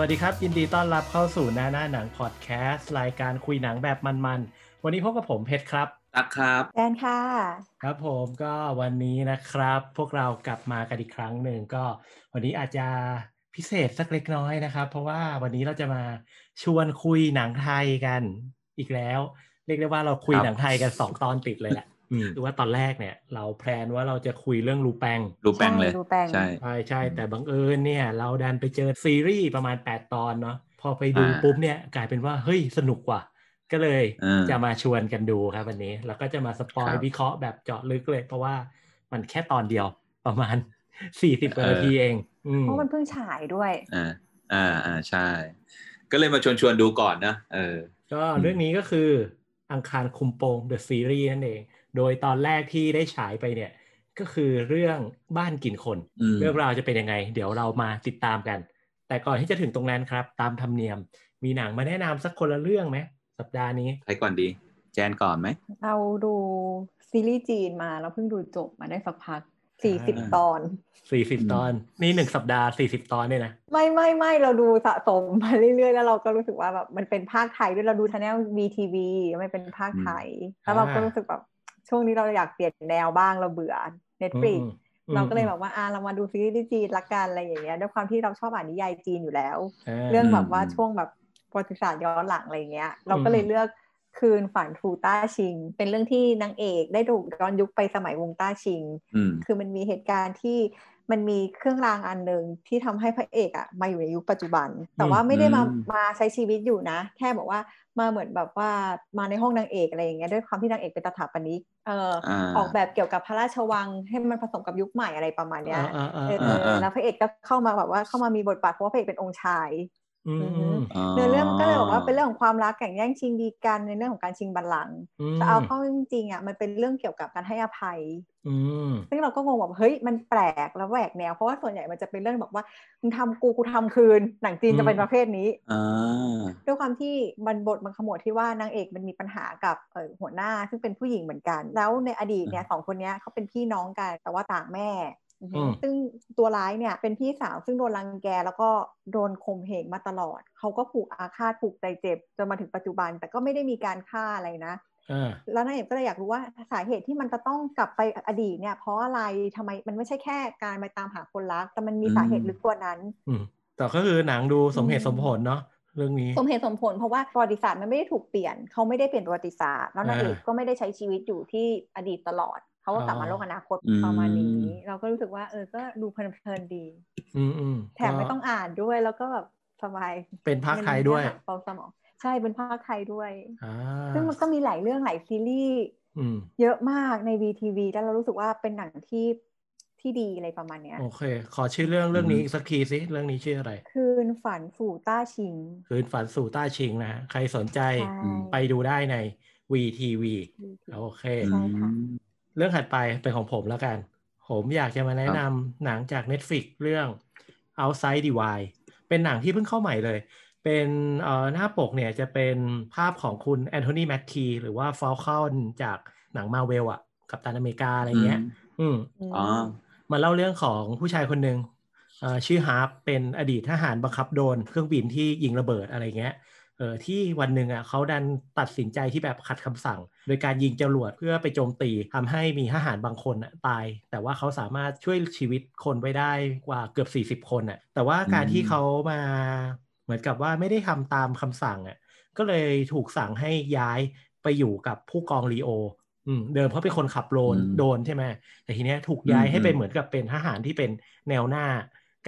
วัสดีครับ ยินดีต้อนรับเข้าสู่หน้าหน้าหนังพอดแคสต์รายการคุยหนังแบบมันๆ วันนี้พบกับผมเพชรครับตักครับแดนค่ะ ครับผมก็วันนี้นะครับ พวกเรากลับมากันอีกครั้งหนึ่งก็ วันนี้อาจจะพิเศษสักเล็กน้อยนะครับ เพราะว่าวันนี้เราจะมาชวนคุยหนังไทยกันอีกแล้ว เรียกได้ว่าเราคุยครับหนังไทยกันสองตอนติดเลยแหละ คือว่าตอนแรกเนี่ย เราแพลนว่าเราจะคุยเรื่องรูแปงรูปแปลงเลยใช่รูปแปลงใช่ใช่ใช่แต่บังเอิญเนี่ย เราดันไปเจอซีรีส์ประมาณ 8 ตอนเนาะพอไปดูอ่าปุ๊บเนี่ยกลายเป็นว่าเฮ้ยสนุกกว่าก็เลยอ่าจะมาชวนกันดูครับวันนี้ แล้วก็จะมาสปอยครับวิเคราะห์แบบเจาะลึกเลย เพราะว่ามันแค่ตอนเดียวประมาณ40กว่านาทีเองอืมเพราะมันเพิ่งฉายด้วยอ่าอ่าอ่าใช่ ก็เลยมาชวนชวนๆดูก่อนนะเออ ก็เรื่องนี้ก็คืออังคารคุมโปง The Series นั่นเอง โดยตอนแรกที่ได้ฉายไปเนี่ยก็คือเรื่องบ้านกินคนอืมเรื่องราวจะเป็นยังไง เดี๋ยวเรามาติดตามกัน แต่ก่อนที่จะถึงตรงนั้นครับ ตามธรรมเนียม มีหนังมาแนะนำสักคนละเรื่องไหมสัปดาห์นี้ใครก่อนดี แจนก่อนไหม เราดูซีรีส์จีนมาเราเพิ่งดูจบมาได้สักพักอ่า40ตอนสี่สิบอืมตอน นี่หนึ่งสัปดาห์สี่สิบตอนเนี่ยนะ ไม่ไม่ไม่เราดูสะสมมาเรื่อยๆ แล้วเราก็รู้สึกว่าแบบมันเป็นภาคไทยด้วยเราดูช anel VTV ไม่เป็นภาคไทย แล้วเราก็รู้สึกแบบ ช่วงนี้เราอยากเปลี่ยนแนวบ้างเราเบื่อ Netflix อืมอืมเราก็เลยแบบว่าอ่าเรามาดูซีรีส์จีนละกันอะไรอย่างเงี้ยด้วยความที่เราชอบอ่านนิยายจีนอยู่แล้วาเรื่องแบบว่าอืมช่วงแบบประวัติศาสตร์ย้อนหลังอะไรเงี้ย เราก็เลยเลือกคืนฝันฟูต้าชิง เป็นเรื่องที่นางเอกได้ถูกย้อนยุคไปสมัยวงต้าชิงอืมคือมันมีเหตุการณ์ที่มันมีเครื่องรางอันหนึ่งที่ทำให้พระเอกอะมาอยู่ในยุคปัจจุบัน แต่ว่าไม่ได้มาอืมมาใช้ชีวิตอยู่นะ แค่บอกว่า มาเหมือนแบบว่ามาในห้องนางเอกอะไรอย่างเงี้ยด้วยความที่นางเอกเป็นตถาปนิกเอออ่าออกแบบเกี่ยวกับพระราชวังให้มันผสมกับยุคใหม่อะไรประมาณเนี้ยอ่าอ่าเออ่าออ่าแล้วพระเอกก็เข้ามาแบบว่าเข้ามามีบทบาทเพราะว่าพระเอกเป็นองค์ชายอืมอืม เนื้อเรื่องมันก็เลยบอกว่าเป็นเรื่องของความรักแข่งแย่งชิงดีกันในเรื่องของการชิงบัลลังก์อืมแต่เอาเข้าจริงๆอะมันเป็นเรื่องเกี่ยวกับการให้อภัยอืมซึ่งเราก็งงแบบเฮ้ยมันแปลกแล้วแหวกแนว เพราะว่าส่วนใหญ่มันจะเป็นเรื่องแบบว่ามึงทำกูกูทำคืนหนังจีนจะเป็นประเภทนี้อ่าด้วยความที่มันบทมันขมวดที่ว่านางเอกมันมีปัญหากับเอ่อหัวหน้าซึ่งเป็นผู้หญิงเหมือนกัน แล้วในอดีตเนี่ยสองคนเนี้ยเขาเป็นพี่น้องกันแต่ว่าต่างแม่อือฮึอืม ซึ่งตัวร้ายเนี่ยเป็นพี่สาวซึ่งโดนรังแกแล้วก็โดนข่มเหงมาตลอด เขาก็ผูกอาฆาตผูกใจเจ็บจนมาถึงปัจจุบัน แต่ก็ไม่ได้มีการฆ่าอะไรนะอ่าแล้วนางเอกก็เลยอยากรู้ว่าสาเหตุที่มันจะต้องกลับไปอดีตเนี่ย เพราะอะไรทำไมมันไม่ใช่แค่การไปตามหาคนรัก แต่มันมีอืมสาเหตุลึกกว่านั้นอืมแต่ก็คือหนังดูสมเหตุอืมสมผลเนาะเรื่องนี้สมเหตุสมผลเพราะว่าประวัติศาสตร์มันไม่ได้ถูกเปลี่ยนเขาไม่ได้เปลี่ยนประวัติศาสตร์แล้วนางเอกอ่าก็ไม่ได้ใช้ชีวิตอยู่ที่อดีตตลอด เขาก็กลับมาอ๋อโลกอนาคตอืมประมาณนี้ เราก็รู้สึกว่า เออ ก็ดูเพลินๆดีอืมอืมแถมไม่ต้องอ่านด้วยแล้วก็แบบสบาย เป็นภาคไทยด้วยเนื้อหาเบาสมองใช่เป็นภาคไทยด้วยอ่าซึ่งมันก็มีหลายเรื่องหลายซีรีส์อืมเยอะมากใน VTV แล้วเรารู้สึกว่าเป็นหนังที่ที่ดีอะไรประมาณเนี้ยโอเค ขอชื่อเรื่องเรื่องนี้อืมอีกสักทีสิเรื่องนี้ชื่ออะไร คืนฝันสู่ต้าชิง คืนฝันสู่ต้าชิงนะ ใครสนใจใช่ไปดูได้ใน VTV โอเคใช่ค่ะอืม เรื่องถัดไปเป็นของผมแล้วกัน ผมอยากจะมาแนะนำหนังจาก Netflix เรื่อง Outside the Wire เป็นหนังที่เพิ่งเข้าใหม่เลย เป็นเอ่อหน้าปกเนี่ยจะเป็นภาพของคุณแอนโทนีแมคคีหรือว่าฟ a l คอนจากหนังมาเวลอะกับตันอเมริกาอะไรเงี้ย อืมอ๋อมาเล่าเรื่องของผู้ชายคนหนึ่งเอ่อชื่อฮาร์ปเป็นอดีตทหารบังคับโดรนเครื่องบินที่ยิงระเบิดอะไรเงี้ย เออที่วันหนึ่งอะเขาดันตัดสินใจที่แบบขัดคำสั่ง โดยการยิงจรวดเพื่อไปโจมตีทำให้มีทหารบางคนอะตาย แต่ว่าเขาสามารถช่วยชีวิตคนไว้ได้กว่าเกือบ 40 คนอะแต่ว่าการที่เขามาเหมือนกับว่าไม่ได้ทำตามคำสั่งอะก็เลยถูกสั่งให้ย้ายไปอยู่กับผู้กองลีโออืมเดิมเขาเป็นคนขับโดรนอืมโดรนใช่ไหมแต่ทีเนี้ยถูกย้ายอืมให้ไปอืมเหมือนกับเป็นทหารที่เป็นแนวหน้า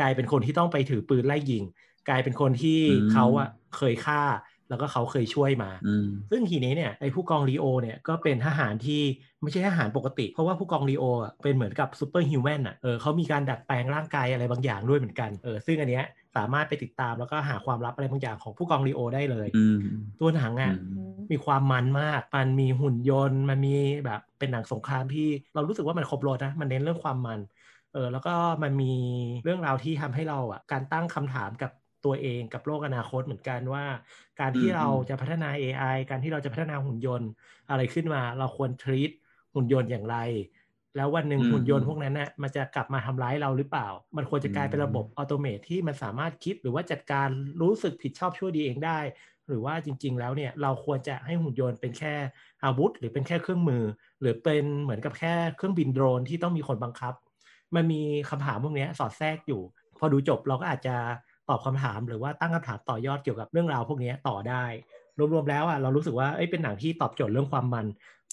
กลายเป็นคนที่ต้องไปถือปืนไล่ยิง กลายเป็นคนที่อืมเขาอะเคยฆ่า แล้วก็เขาเคยช่วยมาอืมซึ่งทีนี้เนี่ยไอ้ผู้กองลีโอเนี่ยก็เป็นทหารที่ไม่ใช่ทหารปกติ เพราะว่าผู้กองลีโออะเป็นเหมือนกับซูเปอร์ฮิวแมนอะเออเขามีการดัดแปลงร่างกายอะไรบางอย่างด้วยเหมือนกันเออซึ่งอันเนี้ยสามารถไปติดตามแล้วก็หาความลับอะไรบางอย่างของผู้กองลีโอได้เลยอืมตัวหนังอะอืมมีความมันมาก มันมีหุ่นยนต์ มันมีแบบเป็นหนังสงครามที่เรารู้สึกว่ามันครบรถนะ มันเน้นเรื่องความมัน เออแล้วก็มันมีเรื่องราวที่ทำให้เราอะการตั้งคำถามกับ ตัวเองกับโลกอนาคตเหมือนกันว่า การที่อืมเราจะพัฒนา AI การที่เราจะพัฒนาหุ่นยนต์อะไรขึ้นมา เราควร treat หุ่นยนต์อย่างไร แล้ววันหนึ่งอืมหุ่นยนต์พวกนั้นน่ะมันจะกลับมาทำร้ายเราหรือเปล่า มันควรจะกลายเป็นระบบอัตโนมัติที่มันสามารถคิดหรือว่าจัดการรู้สึกผิดชอบชั่วดีเองได้ หรือว่าจริง ๆ แล้วเนี่ยเราควรจะให้หุ่นยนต์เป็นแค่อาวุธ หรือเป็นแค่เครื่องมือ หรือเป็นเหมือนกับแค่เครื่องบินโดรนที่ต้องมีคนบังคับ มันมีคำถามพวกเนี้ยสอดแทรกอยู่ พอดูจบเราก็อาจจะ ตอบคำถามหรือว่าตั้งคำถามต่อยอดเกี่ยวกับเรื่องราวพวกเนี้ยต่อได้ รวมๆแล้วอะเรารู้สึกว่าเอ้ยเป็นหนังที่ตอบโจทย์เรื่องความมัน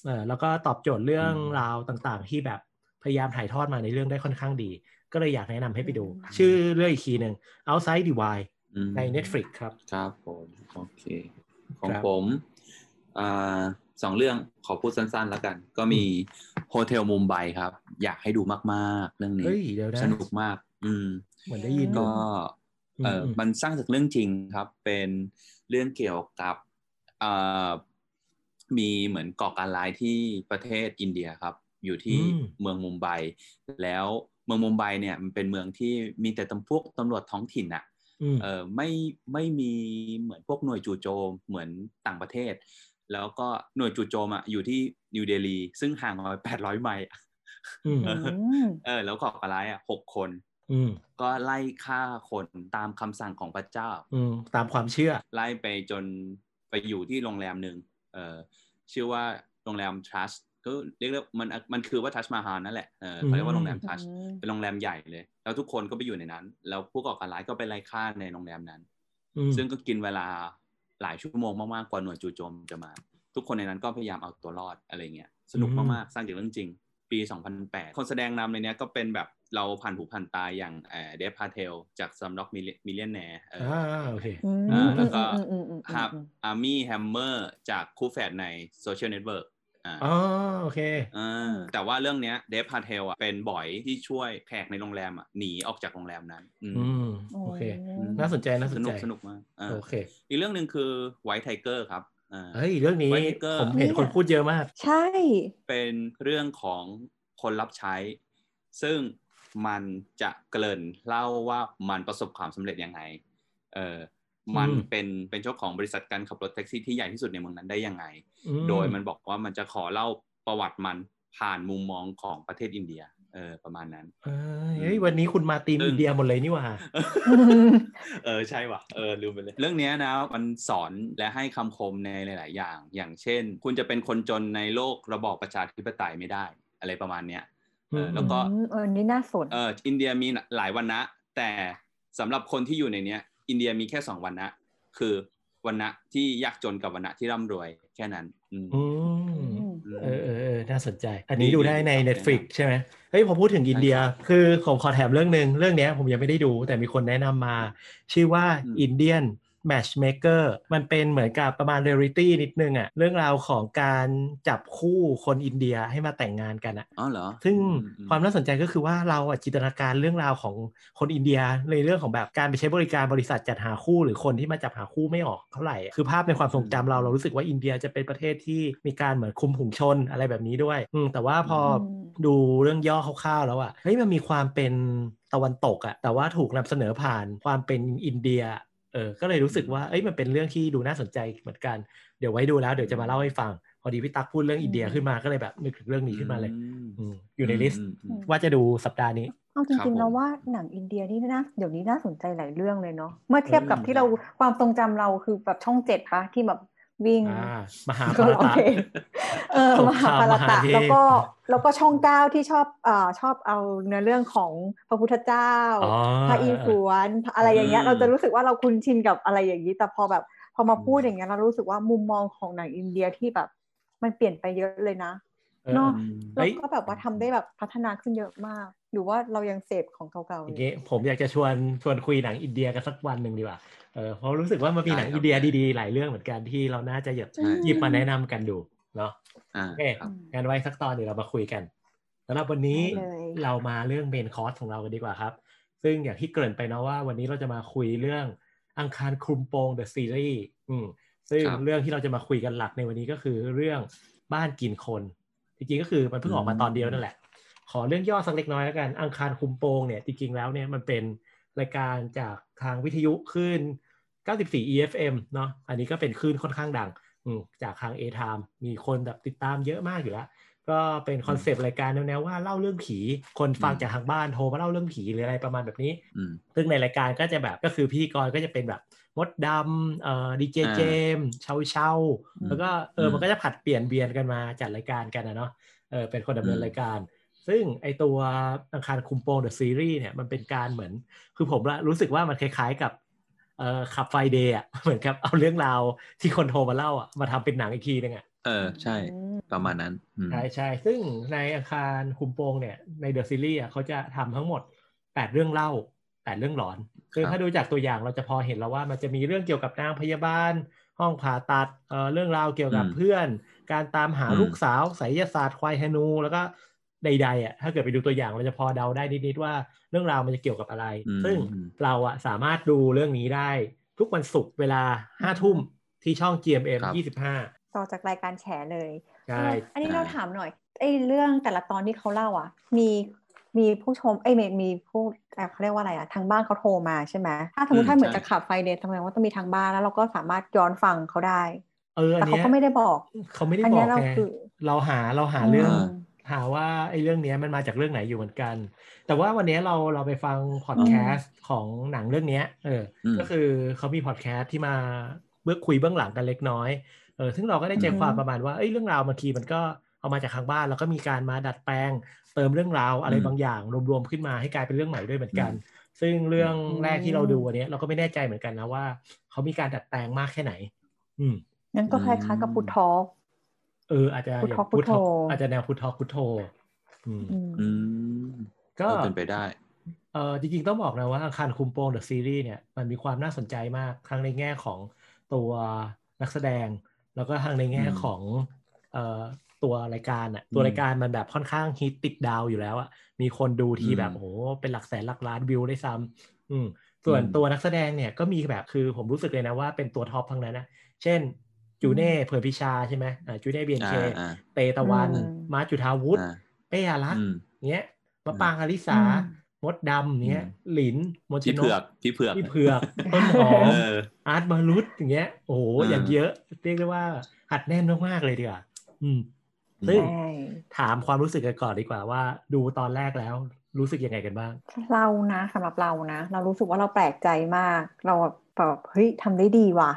เออแล้วก็ตอบโจทย์เรื่องราวต่างๆ ที่แบบพยายามถ่ายทอดมาในเรื่องได้ค่อนข้างดี ก็เลยอยากแนะนำให้ไปดู ชื่อเรื่องอีกทีหนึ่ง Outside the Wild อืมใน Netflix ครับ ครับผม โอเค ของครับผมอ่าสองเรื่องขอพูดสั้นๆแล้วกัน ก็มีโฮเทลมุมไบครับ อยากให้ดูมากๆ เรื่องนี้เฮ้ยเดี๋ยวนะสนุกมาก อืมเหมือนได้ยินก็อืม เอออมมันสร้างจากเรื่องจริงครับ เป็นเรื่องเกี่ยวกับเอ่อมีเหมือนก่อการร้ายที่ประเทศอินเดียครับ อยู่ที่อืมเมืองมุมไบแล้วเมืองมุมไบเนี่ยมันเป็นเมืองที่มีแต่ตำพวกตำรวจท้องถิ่นอะอืมเออไม่ไม่มีเหมือนพวกหน่วยจู่โจมเหมือนต่างประเทศ แล้วก็หน่วยจู่โจมอะอยู่ที่นิวเดลี ซึ่งห่างมาแปดร้อยไมล์อะอืมเออืมเออแล้วก่อการร้ายอะหกคน อืมก็ไล่ฆ่าคนตามคำสั่งของพระเจ้า อืมตามความเชื่อ ไล่ไปจนไปอยู่ที่โรงแรมหนึ่งเออชื่อว่าโรงแรม Trust ก็เรียกว่ามันมันคือว่าทัชมาฮานั่นแหละเออเขาเรียกว่าโรงแรม Trust เป็นโรงแรมใหญ่เลย แล้วทุกคนก็ไปอยู่ในนั้น แล้วผู้ก่อการร้ายก็ไปไล่ฆ่าในโรงแรมนั้นอืมซึ่งก็กินเวลาหลายชั่วโมงมากๆกว่าหน่วยจู่โจมจะมา ทุกคนในนั้นก็พยายามเอาตัวรอดอะไรเงี้ยสนุกมากๆสร้างจากเรื่องจริง ปี 2008 คนแสดงนำในเนี้ยก็เป็นแบบ เราผ่านหูผ่านตาอย่างเอ่อ Dev Patel จาก Slumdog Millionaire อ่าโอเคอืมอ่าแล้วก็อืมอืมอืมอืมฮับ Armie Hammer จากคู่แฝดใน Social Network อ่าอ๋อโอเคอ่าแต่ว่าเรื่องเนี้ย Dev Patel อะเป็นบ๋อยที่ช่วยแขกในโรงแรมอะหนีออกจากโรงแรมนั้น อืมอืมโอเคอืมน่าสนใจน่าสนใจสนุกสนุกมากอ่าโอเค อีกเรื่องหนึ่งคือ White Tiger ครับอ่าเฮ้ยเรื่องนี้ White Tiger ผมเห็นคนพูดเยอะมาก ใช่ เป็นเรื่องของคนรับใช้ ซึ่ง มันจะเกริ่นเล่าว่ามันประสบความสำเร็จยังไง เออมันอืมเป็นเป็นเจ้าของบริษัทการขับรถแท็กซี่ที่ใหญ่ที่สุดในเมืองนั้นได้ยังไงอืโดยมันบอกว่ามันจะขอเล่าประวัติมันผ่านมุมมองของประเทศอินเดีย เออประมาณนั้นเอ้ยเฮ้ยวันนี้คุณมาตีมซึ่งอินเดียหมดเลยนี่หว่า เออใช่ว่ะ เออลืมไปเลย เรื่องเนี้ยนะมันสอนและให้คำคมในหลาย ๆ อย่าง อย่างเช่น คุณจะเป็นคนจนในโลกระบอบประชาธิปไตยไม่ได้ อะไรประมาณเนี้ยเอออืม แล้วก็อืมเออนี่น่าสนเอออินเดียมีหลายวันนะแต่สำหรับคนที่อยู่ในเนี้ย อินเดียมีแค่สองวันนะคือวันนะที่ยากจนกับวันนะที่ร่ำรวยแค่นั้น อืมอืมอืมเออเออเออน่าสนใจ อันนี้ดีดูได้ในดี Netflix ใช่ไหมเฮ้ยพอพูดถึงอินเดียใช่ครับคือผมขอแถมเรื่องหนึ่งเรื่องเนี้ยผมยังไม่ได้ดู แต่มีคนแนะนำมา ชื่อว่าอื ม Indian Matchmaker มันเป็นเหมือนกับประมาณเรียลิตี้นิดนึงอะเรื่องราวของการจับคู่คนอินเดียให้มาแต่งงานกันอะอ๋อเหรอ ซึ่งอืมความน่าสนใจก็คือว่าเราอะจินตนาการเรื่องราวของคนอินเดียในเรื่องของแบบการไปใช้บริการบริษัทจัดหาคู่หรือคนที่มาจับหาคู่ไม่ออกเท่าไหร่อะคือภาพในความทรงจำเราเรารู้สึกว่าอินเดียจะเป็นประเทศที่มีการเหมือนคุมถุงชนอะไรแบบนี้ด้วยอืมแต่ว่าพออมดูเรื่องย่อคร่าวๆแล้วอะเฮ้ยมันมีความเป็นตะวันตกอะแต่ว่าถูกนำเสนอผ่านความเป็นอินเดีย เออก็เลยรู้สึกว่าเอ้ยมันเป็นเรื่องที่ดูน่าสนใจเหมือนกัน เดี๋ยวไว้ดูแล้วเดี๋ยวจะมาเล่าให้ฟัง พอดีพี่ตั๊กพูดเรื่องอินเดียขึ้นมาก็เลยแบบนึกถึงเรื่องนี้ขึ้นมาเลยอืมอืมอยู่ใน list อืมอืมว่าจะดูสัปดาห์นี้ครับเอาจริงๆแล้วผมว่าหนังอินเดียนี่น่าเดี๋ยวนี้น่าสนใจหลายเรื่องเลยเนาะเมื่อเทียบกับอืมที่เราความทรงจำเราคือแบบช่องเจ็ดปะที่แบบ วิ่งอ่ามหาก็ภารโอตะเคเออสงมครามหาภารมหาตะเทพแล้วก็แล้วก็ช่องเก้าที่ชอบเอ่อชอบเอาเนื้อเรื่องของพระพุทธเจ้าอ๋อพระอิศวรอะไรอย่างเงี้ยอืมเราจะรู้สึกว่าเราคุ้นชินกับอะไรอย่างนี้แต่พอแบบพอมาพูดอืมอย่างเงี้ยเรารู้สึกว่ามุมมองของหนังอินเดียที่แบบ มันเปลี่ยนไปเยอะเลยนะเออเนาะอืมเฮ้แล้วยก็แบบว่าทำได้แบบพัฒนาขึ้นเยอะมาก หรือว่าเรายังเสพของเก่าๆออยู่ย่างงี้ผมอยากจะชวนชวนคุยหนังอินเดียกันสักวันหนึ่งดีกว่า เออเพราะรู้สึกว่ามันมีหนังได้ครับอินเดียดีๆ หลายเรื่องเหมือนกันที่เราน่าจะหยิบใช่หยิบมาแนะนำกันดูเนาะอ่าโอเคครับงั้นไว้สักตอนเดี๋ยวเรามาคุยกันสำหรับวันนี้ได้เลยเรามาเรื่องเมนคอร์สของเรากันดีกว่าครับ ซึ่งอย่างที่เกริ่นไปเนาะว่า วันนี้เราจะมาคุยเรื่องอังคารคลุมโปง The Series อืมซึ่งครับเรื่องที่เราจะมาคุยกันหลักในวันนี้ก็คือเรื่องบ้านกินคน จริงๆก็คือมันเพิ่งออกมาตอนเดียวนั่นแหละ ขอเรื่องย่อสักเล็กน้อยแล้วกัน อังคารคุมโปงเนี่ยจริงๆแล้วเนี่ยมันเป็น รายการจากทางวิทยุคลื่น 94 EFM เนาะอันนี้ก็เป็นคลื่นค่อนข้างดังอืมจากทาง A Time มีคนแบบติดตามเยอะมากอยู่แล้วปก็เป็นคอนเซปต์รายการแนวๆว่าเล่าเรื่องผี คนฟังจากทางบ้านโทรมาเล่าเรื่องผีหรืออะไรประมาณแบบนี้อืมซึ่งในรายการก็จะแบบก็คือพิธีกรก็จะเป็นแบบมดดำเอ่อดีเจอ่าเจมส์เชาเชาอืมแล้วก็เอออมมันก็จะผัดเปลี่ยนเวียนกันมาจัดรายการกันนะเนาะเออเป็นคนดำเนินอืมรายการ ซึ่งไอตัวอังคารคลุมโปง the series เนี่ยมันเป็นการเหมือน คือผมละรู้สึกว่ามันคล้ายๆกับเอ่อ Club Friday อะเหมือนกับเอาเรื่องราวที่คนโทรมาเล่าอะมาทำเป็นหนังอีกทีนึงอะเออใช่ประมาณนั้นอืมใช่ใช่ซึ่งในอังคารคลุมโปงเนี่ยใน the series อะเขาจะทำทั้งหมด8เรื่องเล่า8เรื่องหลอนซึ่งครับถ้าดูจากตัวอย่างเราจะพอเห็นแล้วว่ามันจะมีเรื่องเกี่ยวกับนางพยาบาล ห้องผ่าตัดเอ่อเรื่องราวเกี่ยวกับอืมเพื่อน การตามหาอืมลูกสาวไสยศาสตร์ควายธนู แล้วก็ ใดๆอะถ้าเกิดไปดูตัวอย่างเราจะพอเดาได้นิดๆว่าเรื่องราวมันจะเกี่ยวกับอะไรอืมซึ่งอืมเราอะสามารถดูเรื่องนี้ได้ ทุกวันศุกร์เวลาห้าทุ่มที่ช่อง GMM ครับ25 ต่อจากรายการแฉเลยใช่เอออันนี้เราใช่ถามหน่อยไอ้เรื่องแต่ละตอนที่เขาเล่าอะ มีมีผู้ชมเอ้ยมีมีผู้เอ่อเขาเรียกว่าอะไรอะทางบ้านเขาโทรมาใช่ไหมถ้าสมมอืติมถ้าเหมือนใช่จะขับไฟเดย์ทำไมว่าต้องมีทางบ้านแล้วเราก็สามารถย้อนฟังเขาได้ เอออัแต่นเขาเนี้ยก็ไม่ได้บอก เขาไม่ได้อันบเนี้อยกเราไงคือเราหาเราหาเรื่องอืม หาว่าไอ้เรื่องเนี้ยมันมาจากเรื่องไหนอยู่เหมือนกัน แต่ว่าวันเนี้ยเราเราไปฟังพอดแคสต์ของหนังเรื่องเนี้ยเอออมก็คือเขามีพอดแคสต์ที่มาเบื้องคุยเบื้องหลังกันเล็กน้อยเออซึ่งเราก็ได้ใจอืมความประมาณว่าเอ้ยเรื่องราวบางทีมันก็เอามาจากทางบ้าน แล้วก็มีการมาดัดแปลง เติมเรื่องราวอะไรอืมบางอย่างรวมๆขึ้นมาให้กลายเป็นเรื่องใหม่ด้วยเหมือนกัน ซึ่งเรื่องแรกที่เราดูวันเนี้ยเราก็ไม่แน่ใจเหมือนกันนะว่าเขามีการดัดแปลงมากแค่ไหน อืมงั้นก็คล้ายๆกับพุททอ เอออาจจะพุทธอย่างพุทโธอาจจะแนวพุทธพุทโธอืมอืมก็ก็เป็นไปได้เออจริงๆ ต้องบอกนะว่าอาคารคุมโปงเดอะซีรีส์เนี่ยมันมีความน่าสนใจมากทั้งในแง่ของตัวนักแสดง แล้วก็ทั้งในแง่อืมของเอ่อตัวรายการอะอืมตัวรายการมันแบบค่อนข้างฮิตติดดาวอยู่แล้วอะมีคนดูทีอืมแบบโอ้โหเป็นหลักแสนหลักล้านวิวได้วยซ้ำอืมส่วนอืมตัวนักแสดงเนี่ยก็มีแบบคือผมรู้สึกเลยนะว่าเป็นตัวท็อปทั้งนั้นนะเช่น จูเน่เผื่อพิชาใช่ไหมอ่าจูเน่เบียนเคอ่าอ่าเตตะวันอืมมาร์คจุธาวุฒิอ่าเป้อารักษ์อืมเนี้ยมะปางอลิสาอืมมดดำเนี้ยอืมหลินมนชพี่นเผือกกพี่เผือกพี่เผือกต้นหอมเอออาร์ตมารุตอย่างเงี้ยโอ้โหอ่าอย่างเยอะเรียกได้ว่าอัดแน่นมากๆเลยดีกว่าอืมซึ่งใช่ถามความรู้สึกกันก่อนดีกว่าว่า ดูตอนแรกแล้วรู้สึกยังไงกันบ้าง เรานะสำหรับเรานะ เรารู้สึกว่าเราแปลกใจมาก เราแบบเฮ้ยทำได้ดีว่ะ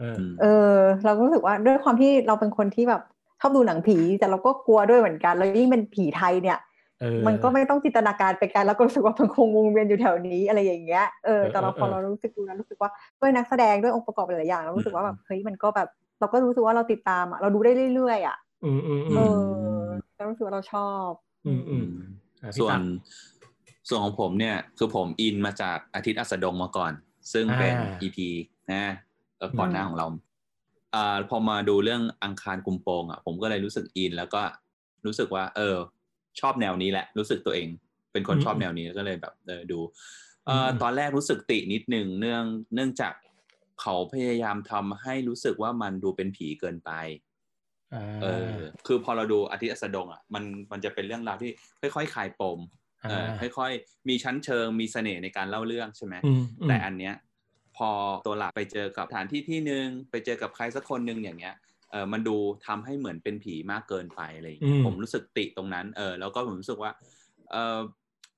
เออเออ เราก็รู้สึกว่าด้วยความที่เราเป็นคนที่แบบชอบดูหนังผี แต่เราก็กลัวด้วยเหมือนกัน แล้วยิ่งเป็นผีไทยเนี่ยเออมันก็ไม่ต้องจินตนาการไปไกลแล้วก็รู้สึกว่ามันคงวงเวียนอยู่แถวนี้อะไรอย่างเงี้ยเออแต่เราเออพอเออเรารู้สึกดูแล้วรู้สึกว่าด้วยนักแสดงด้วยองค์ประกอบหลายๆอย่างเรารู้สึกว่าแบบเฮ้ยมันก็แบบ เราก็รู้สึกว่าเราติดตามอะเราดูได้เรื่อยๆอะอืมอืมอืเอมอเรารู้สึกว่าเราชอบ อืมอืมอะพี่ส่วนตั๊กส่วนของผมเนี่ยคือผมอินมาจากอาทิตย์อัสดงมาก่อน ซึ่งเป็นอ่า EP นะเออ ก่อนหน้าของเราอ่าพอมาดูเรื่องอังคารกุมโปงอะผมก็เลยรู้สึกอิน แล้วก็รู้สึกว่า เออ ชอบแนวนี้แหละ รู้สึกตัวเอง เป็นคนอืมชอบแนวนี้ก็เลยแบบเออดูเอ่ออมตอนแรกรู้สึกตินิดนึงเนื่องเนื่องจากเขาพยายามทำให้รู้สึกว่ามันดูเป็นผีเกินไปอ่าเออ คือพอเราดูอาทิตย์อัสดงอะมันมันจะเป็นเรื่องราวที่ค่อยๆคลายปมเออค่อยๆมีชั้นเชิงมีเสน่ห์ในการเล่าเรื่องใช่ไหมอืมอืมแต่อันเนี้ย พอตัวหลักไปเจอกับสถานที่ที่หนึ่งไปเจอกับใครสักคนหนึ่งอย่างเงี้ยเออมันดูทำให้เหมือนเป็นผีมากเกินไปอะไรอย่างเงี้ยอืมผมรู้สึกติตรงนั้นเออแล้วก็ผมรู้สึกว่าเออ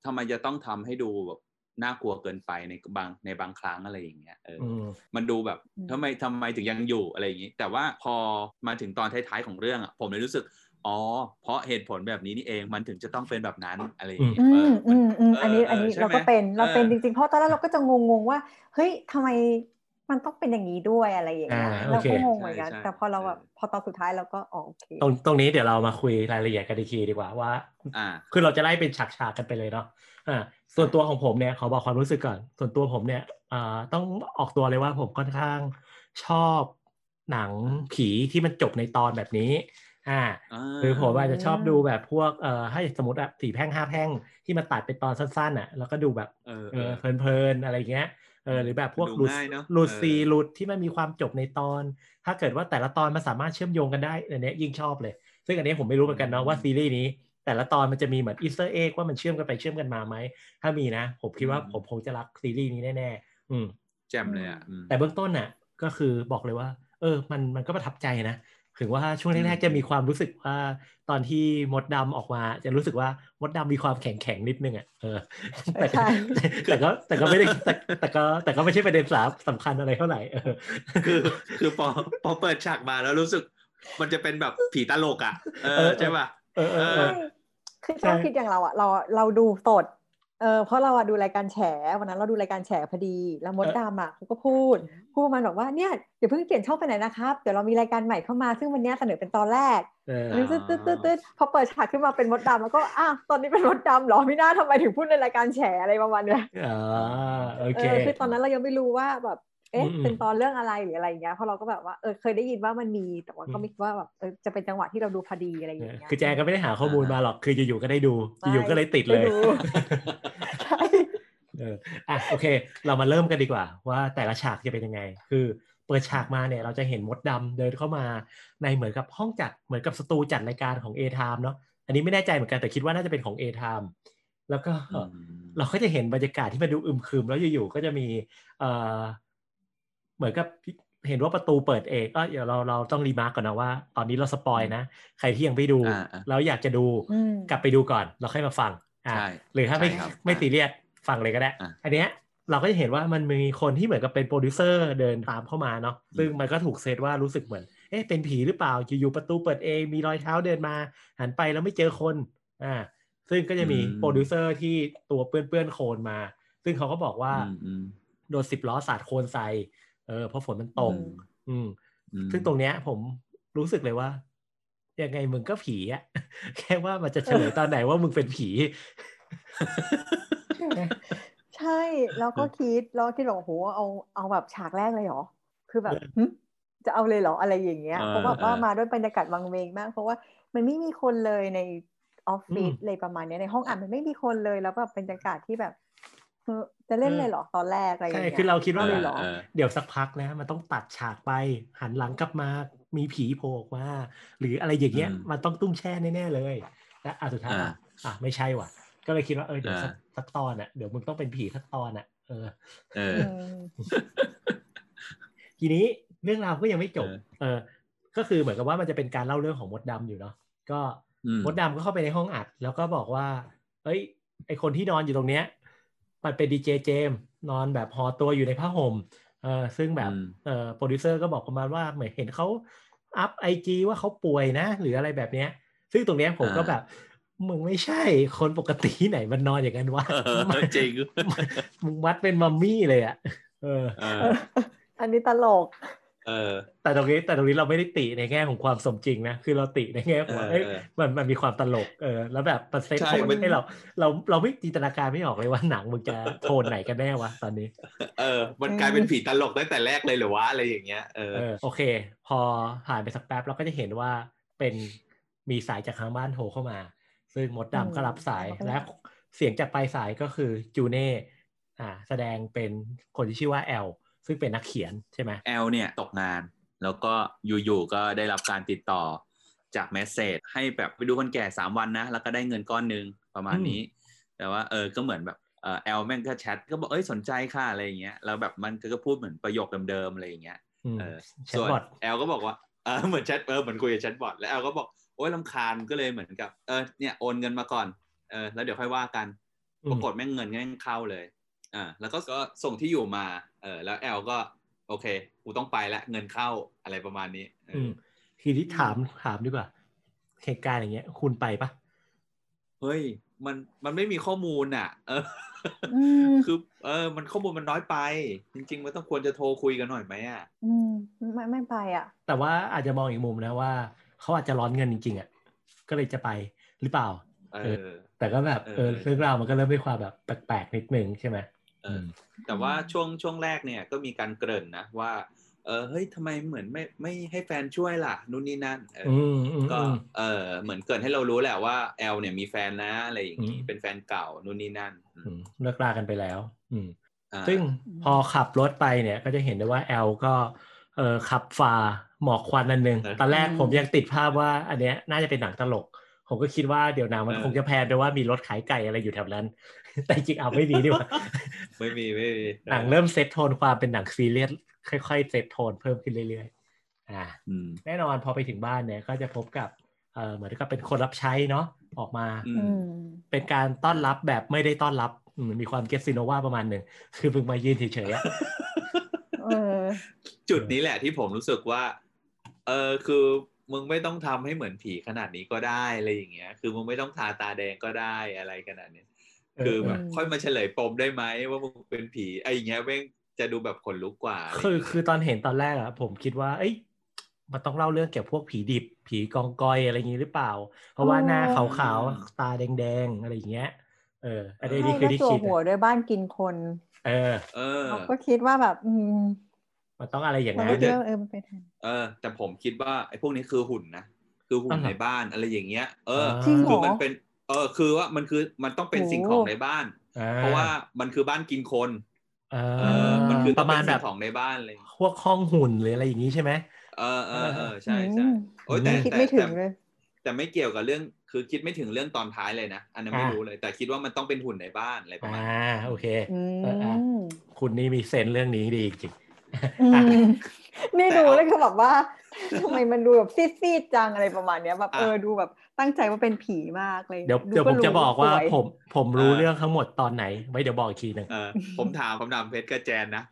ทำไมจะต้องทำให้ดูแบบน่ากลัวเกินไปในบางในบางครั้งอะไรอย่างเงี้ยเออออืมมันดูแบบอืมทำไมทำไมถึงยังอยู่อะไรอย่างงี้ แต่ว่าพอมาถึงตอนท้ายๆของเรื่องอะผมเลยรู้สึก อ๋อ เพราะเหตุผลแบบนี้นี่เองมันถึงจะต้องเป็นแบบนั้นอะไรอย่างงี้อืเอมออืมอืมเอันนี้เอันนี้ใช่เราไหมก็เป็นเราเป็นออจริงๆ เพราะตอนแรกเราก็จะงงๆว่า เฮ้ยทำไมมันต้องเป็นอย่างนี้ด้วยอะไรอย่างเงี้ยอ่าโอเราเคก็งงเหมือนกันใช่ใช่แต่พอเราแบบเออพอตอนสุดท้ายเราก็อ๋อโอเคตรงตรงนี้เดี๋ยวเรามาคุยรายละเอียดกันอีกทีดีกว่าว่าอ่าคือเราจะไล่เป็นฉากๆกันไปเลยเนาะอ่าส่วนตัวของผมเนี่ยขอบอกความรู้สึกก่อน ส่วนตัวผมเนี่ยอ่าต้องออกตัวเลยว่าผมค่อนข้างชอบหนังผีที่มันจบในตอนแบบนี้ อ่าคือผมอาจจะชอบดูแบบพวกเอ่อให้สมมติแบบสี่แพร่งห้าแพร่งที่มันตัดเป็นตอนสั้นๆอะแล้วก็ดูแบบเออเอเอออเพลินๆอะไรเงี้ยเออหรือแบบพวกดูหลุดง่ายเนอะหลุดเออซีหลุดที่มันมีความจบในตอน ถ้าเกิดว่าแต่ละตอนมันสามารถเชื่อมโยงกันได้อันเนี้ยยิ่งชอบเลย ซึ่งอันนี้ผมไม่รู้เหมือนกันเนาะว่าซีรีส์นี้แต่ละตอนมันจะมีเหมือน Easter egg ว่ามันเชื่อมกันไปเชื่อมกันมาไหม ถ้ามีนะ ผมคิดว่าผมคงจะรักซีรีส์นี้แน่ๆอืมแจ่มเลยอะอืมแต่เบื้องต้นน่ะ ก็คือบอกเลยว่า เออ มันมันก็ประทับใจนะ ถึงว่าช่วงแรกๆจะมีความรู้สึกว่าตอนที่มดดำออกมา จะรู้สึกว่ามดดำมีความแข็งแข็งนิดนึงอะเออแต่ก็แต่ก็แต่ก็ไม่ได้แต่แต่ก็แต่ก็ไม่ใช่ประเด็นสาสำคัญอะไรเท่าไหร่เออคือคือพอพอเปิดฉากมาแล้วรู้สึก มันจะเป็นแบบผีตลกอะเออใช่ป่ะเออเออเออคือชอบคิดอย่างเราอะเราเราดูสด เออเพราะเราอะดูรายการแฉวันนั้นเราดูรายการแฉพอดีแล้วมดดำอะเขาก็พูด พูดมันบอกว่าเนี่ยอย่าเพิ่งเปลี่ยนช่องไปไหนนะครับเดี๋ยวเรามีรายการใหม่เข้ามาซึ่งวันนี้เสนอเป็นตอนแรกเออตึ๊ดตึ๊ดตึ๊ดตึ๊ดพอเปิดฉากขึ้นมาเป็นมดดำแล้วก็อ้าวตอนนี้เป็นมดดำเหรอไม่น่าทำไมถึงพูดในรายการแฉอะไรประมาณเนี้ยอ่าโอเอเคอคือตอนนั้นเรายังไม่รู้ว่าแบบ เอ๊ะอืมเป็นตอนเรื่องอะไรหรืออะไรอย่างเงี้ยเพราะเราก็แบบว่าเออเคยได้ยินว่ามันมีแต่ว่าก็ไม่คิดว่าแบบเออจะเป็นจังหวะที่เราดูพอดีอะไรอย่างเงี้ยคือแจงก็ไม่ได้หาข้อมูลมาหรอกคืออยู่ๆก็ได้ดูไม่อยู่ๆก็เลยติดเลยไม่รู้ใช่เอออะโอเค เรามาเริ่มกันดีกว่า ว่าแต่ละฉากจะเป็นยังไง คือเปิดฉากมาเนี่ยเราจะเห็นมดดำเดินเข้ามาในเหมือนกับห้องจัดเหมือนกับสตูจัดรายการของ A Time เนาะอันนี้ไม่แน่ใจเหมือนกันแต่คิดว่าน่าจะเป็นของ A Time แล้วก็อืมเราก็จะเห็นบรรยากาศที่มันดูอึมครึมแล้วอยู่ๆก็จะมีเอ่อ เหมือนกับเห็นว่าประตูเปิดเองก็เดี๋ยวเราเราต้อง remark ก่อนนะว่า ตอนนี้เรา spoil นะ ใครที่ยังไม่ดูอ่าอ่าแล้วอยากจะดูอืมกลับไปดูก่อน เราค่อยมาฟังอะใช่หรือถ้าไม่ใช่ครับไม่อะซีเรียสฟังเลยก็ได้อะอันเนี้ยเราก็จะเห็นว่ามันมีคนที่เหมือนกับเป็นโปรดิวเซอร์เดินตามเข้ามาเนาะซึ่งมันก็ถูกเซตว่ารู้สึกเหมือนเอ๊ะเป็นผีหรือเปล่าอยู่ๆประตูเปิดเองมีรอยเท้าเดินมา หันไปแล้วไม่เจอคนอ่าซึ่งก็จะมีอืมโปรดิวเซอร์ที่ตัวเปื้อนๆโคลนมา ซึ่งเขาก็บอกว่าอืมอืมโดนสิบล้อสาดโคลนใส่ เออเพราะฝนมันตกอืมอืมอืม ซึ่งตรงเนี้ย ผมรู้สึกเลยว่ายังไงมึงก็ผีอะแค่ว่ามันจะเฉลยตอนไหนว่ามึงเป็นผี ใช่ แล้วก็คิดแล้วก็คิดว่าโอ้โหเอาเอาแบบฉากแรกเลยเหรอ คือแบบหึจะเอาเลยเหรออะไรอย่างเงี้ยเออเพราะแบบว่าเออมาด้วยบรรยากาศวังเวงมาก เพราะว่ามันไม่มีคนเลยในออฟฟิศอืมเลยประมาณเนี้ยในห้องอ่านมันไม่มีคนเลยแล้วแบบบรรยากาศที่แบบเออ จะเล่นเออเลยเหรอตอนแรกอะไรอย่างใช่เงี้ยคือเราคิดว่าเลมันยเหรอเออเดี๋ยวสักพักนะ มันต้องตัดฉากไปหันหลังกลับมามีผีโผล่ออกมาหรืออะไรอย่างเงี้ยอืมมันต้องตุ้มแช่แน่ๆเลยและอะสุดท้ายอ่าอะอะไม่ใช่ว่ะ ก็เลยคิดว่าเออเดี๋ยวสักอ่าสักตอนอะเดี๋ยวมึงต้องเป็นผีสักตอนอะ เออ เอออืมทีนี้เรื่องราวก็ยังไม่จบเออเออ ก็คือเหมือนกับว่ามันจะเป็นการเล่าเรื่องของมดดำอยู่เนาะก็อืมมดดำก็เข้าไปในห้องอัด แล้วก็บอกว่า เอ้ย ไอคนที่นอนอยู่ตรงเนี้ย มันเป็นดีเจเจมส์นอนแบบห่อตัวอยู่ในผ้าห่มเออซึ่งแบบอืมเออโปรดิวเซอร์ก็บอกประมาณว่าเหมือนเห็นเขาอัพ IG ว่าเขาป่วยนะ หรืออะไรแบบเนี้ย ซึ่งตรงเนี้ยผมก็แบบมึงไม่ใช่คนปกติที่ไหนมันนอนอย่างนั้นวะเออจริงมึงวัดเป็นมัมมี่เลยอะเออเอเออออันนี้ตลก เออ แต่ตรงนี้แต่ตรงนี้เราไม่ได้ติในแง่ของความสมจริงนะ คือเราติในแง่ของว่าเออเอ้ยเออมันมันมีความตลกเออ แล้วแบบมันเซ็ตใช่โทนมันให้เรา เราเราไม่จินตนาการไม่ออกเลยว่าหนังมึงจะโทนไหนกันแน่วะตอนนี้ เออ มันกลายเป็นผีตลกตั้งแต่แรกเลยเหรือวะอะไรอย่างเงี้ยเออเออโอเค พอผ่านไปสักแป๊บเราก็จะเห็นว่าเป็นมีสายจากทางบ้านโทรเข้ามา ซึ่งมดอืมดำก็รับสายแล้วก็และเสียงจากปลายสายก็คือจูเน่อ่า แสดงเป็นคนที่ชื่อว่าแอล ซึ่งเป็นนักเขียนใช่ไหมแอลเนี่ยตกงาน แล้วก็อยู่ๆก็ได้รับการติดต่อจากเมสเซจให้แบบไปดูคนแก่สามวันนะ แล้วก็ได้เงินก้อนหนึ่งประมาณนี้ แต่ว่าเออก็เหมือนแบบเออแอลแม่งก็แชทก็บอกเอ้ยสนใจค่ะอะไรอย่างเงี้ยแล้วแบบมันก็พูดเหมือนประโยคเดิมๆอะไรอย่างเงี้ยอืมเออแชทส่วนบอทแอลก็บอกว่าเออเหมือนแชทเออเหมือนคุยกับ chatbot แล้วแอลก็บอกโอ๊ยรำคาญก็เลยเหมือนกับเออเนี่ยโอนเงินมาก่อนเออแล้วเดี๋ยวค่อยว่ากันอืมปรากฏแม่งเงินแม่งเข้าเลย อ่าแล้วก็ก็ส่งที่อยู่มาเออแล้วแอลก็ โอเคกูต้องไปแล้วเงินเข้าอะไรประมาณนี้เอออือมทีนี้ถามถามดีกว่าเหตุการณ์อย่างเงี้ย คุณไปปะเฮ้ยมันมันไม่มีข้อมูลอะ เอออืมคือ เออ มันข้อมูลมันน้อยไป จริง ๆ มันต้องควรจะโทรคุยกันหน่อยไหมอะ อืมไม่ไม่ไปอะ แต่ว่าอาจจะมองอีกมุมนะว่าเขาอาจจะร้อนเงินจริง ๆอะก็เลยจะไปหรือเปล่า เอเออแต่ก็แบบเอเอออเรื่องราวมันก็เริ่มด้วยความแบบแปลกๆนิดนึงใช่ไหม เออแต่ว่าช่วงช่วงแรกเนี่ยก็มีการเกริ่นนะว่า เออเฮ้ยทำไมเหมือนไม่ไม่ให้แฟนช่วยล่ะนู่นนี่นั่นเอออือมอืมก็อืมเออเหมือนเกรินให้เรารู้แหละว่าแอลเนี่ยมีแฟนนะอะไรอย่างนี้อืมเป็นแฟนเก่านู่นนี่นั่นอืมอืมเลิกลากันไปแล้ว อืมอ่าซึ่งพอขับรถไปเนี่ยก็จะเห็นได้ว่าแอลก็เออขับฝ่าหมอกควันอันหนึ่งตอนแรกผมยังติดภาพว่า อันเนี้ยน่าจะเป็นหนังตลก ผมก็คิดว่าเดี๋ยวหนังมันคงจะแพนไปว่ามีรถขายไก่อะไรอยู่แถวนั้น แต่จริงเอาไม่มีดีกว่าไม่มีไม่มีหนังเริ่มเซตโทนความเป็นหนังซีเรียสค่อยๆเซตโทนเพิ่มขึ้นเรื่อยๆอ่าอืมแน่นอนพอไปถึงบ้านเนี่ย ก็จะพบกับเอ่อเหมือนกับเป็นคนรับใช้เนาะออกมาอือืมมเป็นการต้อนรับแบบไม่ได้ต้อนรับอืมมีความเกสซิโนวาประมาณหนึ่งคือเพิ่งมายืนเฉยๆอะเออจุดนี้แหละที่ผมรู้สึกว่า เออคือ มึงไม่ต้องทำให้เหมือนผีขนาดนี้ก็ได้อะไรอย่างเงี้ย คือมึงไม่ต้องทาตาแดงก็ได้อะไรขนาดเนี้ยคือแบบเออค่อยมาเฉลยปมได้ไหมว่ามึงเป็นผีไอ้อย่างเงี้ยแม่งจะดูแบบขนลุกกว่าะไรคือย่างเงี้ยคือตอนเห็นตอนแรกอะผมคิดว่า เอ้ยมันต้องเล่าเรื่องเกี่ยวกับพวกผีดิบ ผีกองกอยอะไรอย่างงี้หรือเปล่า เพราะว่าหน้าขาวๆตาแดงๆอะไรอย่างเงี้ย เอออันนี้นี่คือใช่ที่แล้วตัวคิดหัวอะด้วยบ้านกินคน เออ เออเราก็คิดว่าแบบ อืม มันต้องอะไรอย่างเรานั้ก็นคิดว่าเออมันเป็นเออ แต่ผมคิดว่าไอ้พวกนี้คือหุ่นนะคือหุ่นอ๋อเหรอในบ้านอะไรอย่างเงี้ย เออจริงเหรอคือมันเป็น เออ คือว่ามันคือมันต้องเป็นสิ่งของในบ้านอ่เพราะว่ามันคือบ้านกินคนเอเอออมันคือปต้องระเป็มาณนแบสิ่บงของในบ้านเลยพวกห้องหุ่นหรืออะไรอย่างนี้ใช่ไหมเออเออเออใช่ใช่อืมโอ้ยแต่คิดแต่ไม่ถึงแต่เลยแต่ไม่เกี่ยวกับเรื่องคือคิดไม่ถึงเรื่องตอนท้ายเลยนะ อันนั้นไม่อ่ารู้เลย แต่คิดว่ามันต้องเป็นหุ่นในบ้านอะไรประมาณอ่านั้นโอเคอืเอออะมคุณนี่มีเซนส์เรื่องนี้ดีจริงอือะม นี่แต่ดูเอาแล้วคือแบบว่าทำไมมันดูแบบซีดๆจังอะไรประมาณเนี้ยแบบอะเออดูแบบตั้งใจว่าเป็นผีมากเลยเดี๋ยวดูเดี๋ยวผมรู้จะบอกว่าสยผมผมรู้อ่าเรื่องทั้งหมดตอนไหน ไว้เดี๋ยวบอกอีกทีหนึ่งเออผมถามผมถามเพชรกับแจนนะ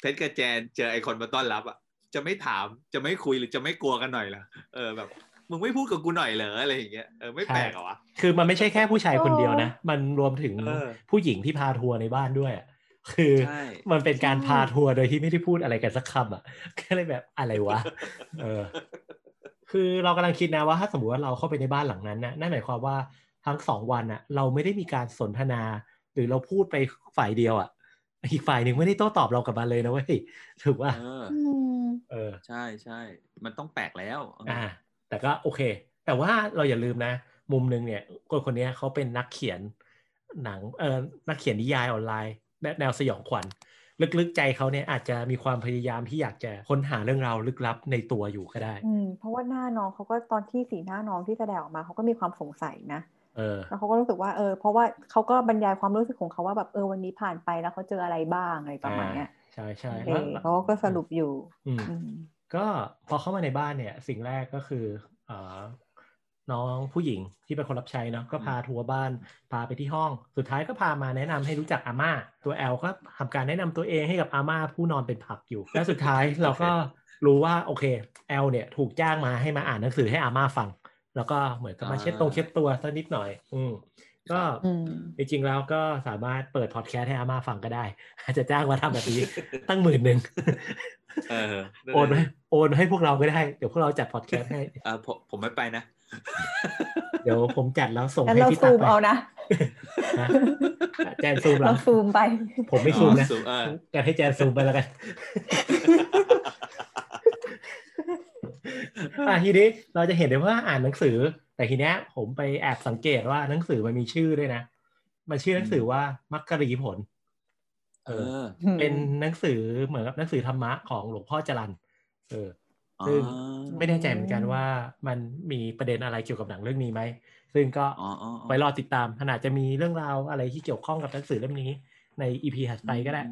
เพชรกับแจนเจอไอคนมาต้อนรับอะจะไม่ถามจะไม่คุยหรือจะไม่กลัวกันหน่อยเหรอเออแบบมึงไม่พูดกับกูหน่อยเหรออะไรอย่างเงี้ยเออไม่แปลกเหรอวะคือมันไม่ใช่แค่ผู้ชายคนเดียวนะ มันรวมถึงเออผู้หญิงที่พาทัวร์ในบ้านด้วยอะ คือใช่มันเป็นการใช่พาทัวร์โดยที่ไม่ได้พูดอะไรกันสักคำอะก็เลยแบบอะไรวะเออคือเรากำลังคิดนะว่าถ้าสมมติว่าเราเข้าไปในบ้านหลังนั้นนะนั่นหมายความว่าทั้งสองวันอะ เราไม่ได้มีการสนทนา หรือเราพูดไปฝ่ายเดียวอะอีกฝ่ายหนึ่งไม่ได้โต้ตอบเรากลับมาเลยนะเว้ยถูกว่าเอออืมเออ ใช่ใช่มันต้องแปลกแล้วอ่า แต่ก็โอเค แต่ว่าเราอย่าลืมนะ มุมหนึ่งเนี่ยคนคนนี้เขาเป็นนักเขียนหนังเออนักเขียนนิยายออนไลน์ และแนวสยองขวัญลึกๆใจเขาเนี่ยอาจจะมีความพยายามที่อยากจะค้นหาเรื่องราวลึกลับในตัวอยู่ก็ได้อืมเพราะว่าหน้าน้องเขาก็ตอนที่สีหน้าน้องที่แสดงออกมาเขาก็มีความสงสัยนะเออแล้วเขาก็รู้สึกว่าเออเพราะว่าเขาก็บรรยายความรู้สึกของเขาว่าแบบเออวันนี้ผ่านไปแล้วเขาเจออะไรบ้างอะไรประมาณเนี้ยใช่ใช่เอแล้วอเขาก็สรุปอยู่อืมอืมก็พอเข้ามาในบ้านเนี่ยสิ่งแรกก็คือเอ่อ น้องผู้หญิงที่เป็นคนรับใช้เนาะก็พาทัวร์บ้านพาไปที่ห้อง สุดท้ายก็พามาแนะนำให้รู้จักอาม่า ตัวแอลก็ทำการแนะนำตัวเองให้กับอาม่าผู้นอนเป็นผักอยู่ แล้วสุดท้ายเราก็รู้ว่าโอเคแอลเนี่ยถูกจ้างมาให้มาอ่านหนังสือให้อาม่าฟัง แล้วก็เหมือนกับมาเช็ดตรงเช็ดตัวสักนิดหน่อย อืมก็อืมจริงๆแล้วก็สามารถเปิดพอดแคสต์ให้อาม่าฟังก็ได้ อาจจะจ้างมาทำแบบนี้ตั้งหมื่นหนึ่งเออโอนให้โอนให้พวกเราก็ได้ เดี๋ยวพวกเราจัดพอดแคสต์ให้เออผมผมไม่ไปนะ เดี๋ยวผมจัดแล้วส่งงั้นให้เราพี่ตัซูกมไปเอานะฮะแจนซูมเหรเราอซูมไป ผมไม่ซูมนะอ๋อซูมเออกันให้แจนซูมไปแล้วกันอะทีนี้เราจะเห็นได้ว่าอ่านหนังสือ แต่ทีเนี้ยผมไปแอบสังเกตว่าหนังสือมันมีชื่อด้วยนะ มันชื่อหนังสือว่ามักกะรีผล เออ เป็นหนังสือเหมือนกับหนังสือธรรมะของหลวงพ่อจรันเออ ซึ่งไม่แน่ใจเหมือนกันว่ามันมีประเด็นอะไรเกี่ยวกับหนังเรื่องนี้ไหม ซึ่งก็อ๋ออ๋ออ๋อไปรอติดตามขนาดจะมีเรื่องราวอะไรที่เกี่ยวข้องกับหนังสือเล่มนี้ ในอีพีถัดไปก็ได้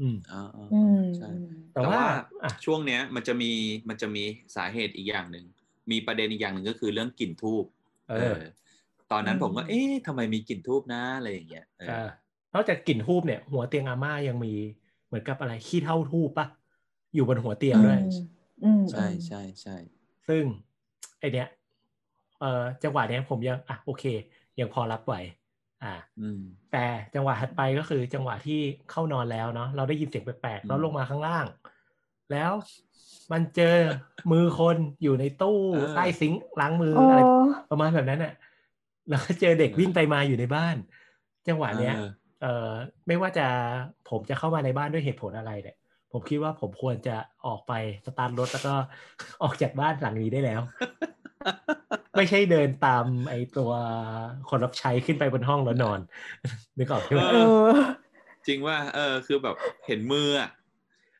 อืมอ๋ออ๋ออืมใช่แต่แต่ว่าว่าอะช่วงเนี้ยมันจะมีมันจะมีสาเหตุอีกอย่างหนึ่ง มีประเด็นอีกอย่างหนึ่งก็คือเรื่องกลิ่นทูบเออ ตอนนั้นอืมผมก็เอ๊ะทำไมมีกลิ่นทูบนะอะไรอย่างเงี้ยเอออ่านอกจากกลิ่นทูบเนี่ย หัวเตียงอาม่ายังมีเหมือนกับอะไรขี้เท่าทูบปะอยู่บนหัวเตียงด้วยอืม ใช่ใช่ใช่ซึ่งไอเนี้ยเอ่อจังหวะเนี้ยผมยังอะโอเค ยังพอรับไหวอ่าอืมแต่จังหวะถัดไปก็คือจังหวะที่เข้านอนแล้วเนาะเราได้ยินเสียงแปลกอืมๆแล้วลงมาข้างล่าง แล้วมันเจอมือคนอยู่ในตู้ใต้ซิงค์ล้างมือโอ้อะไรประมาณแบบนั้นน่ะแล้วก็เจอเด็กวิ่งไปมาอยู่ในบ้าน จังหวะเนี้ยเออเอ่อไม่ว่าจะผมจะเข้ามาในบ้านด้วยเหตุผลอะไรเนี่ย ผมคิดว่าผมควรจะออกไปสตาร์ทรถแล้วก็ออกจากบ้านหลังนี้ได้แล้ว ไม่ใช่เดินตามไอตัวคนรับใช้ขึ้นไปบนห้องแล้วนอนนึกออกใช่ไหมเออจริงว่า เออ คือแบบเห็นมืออะ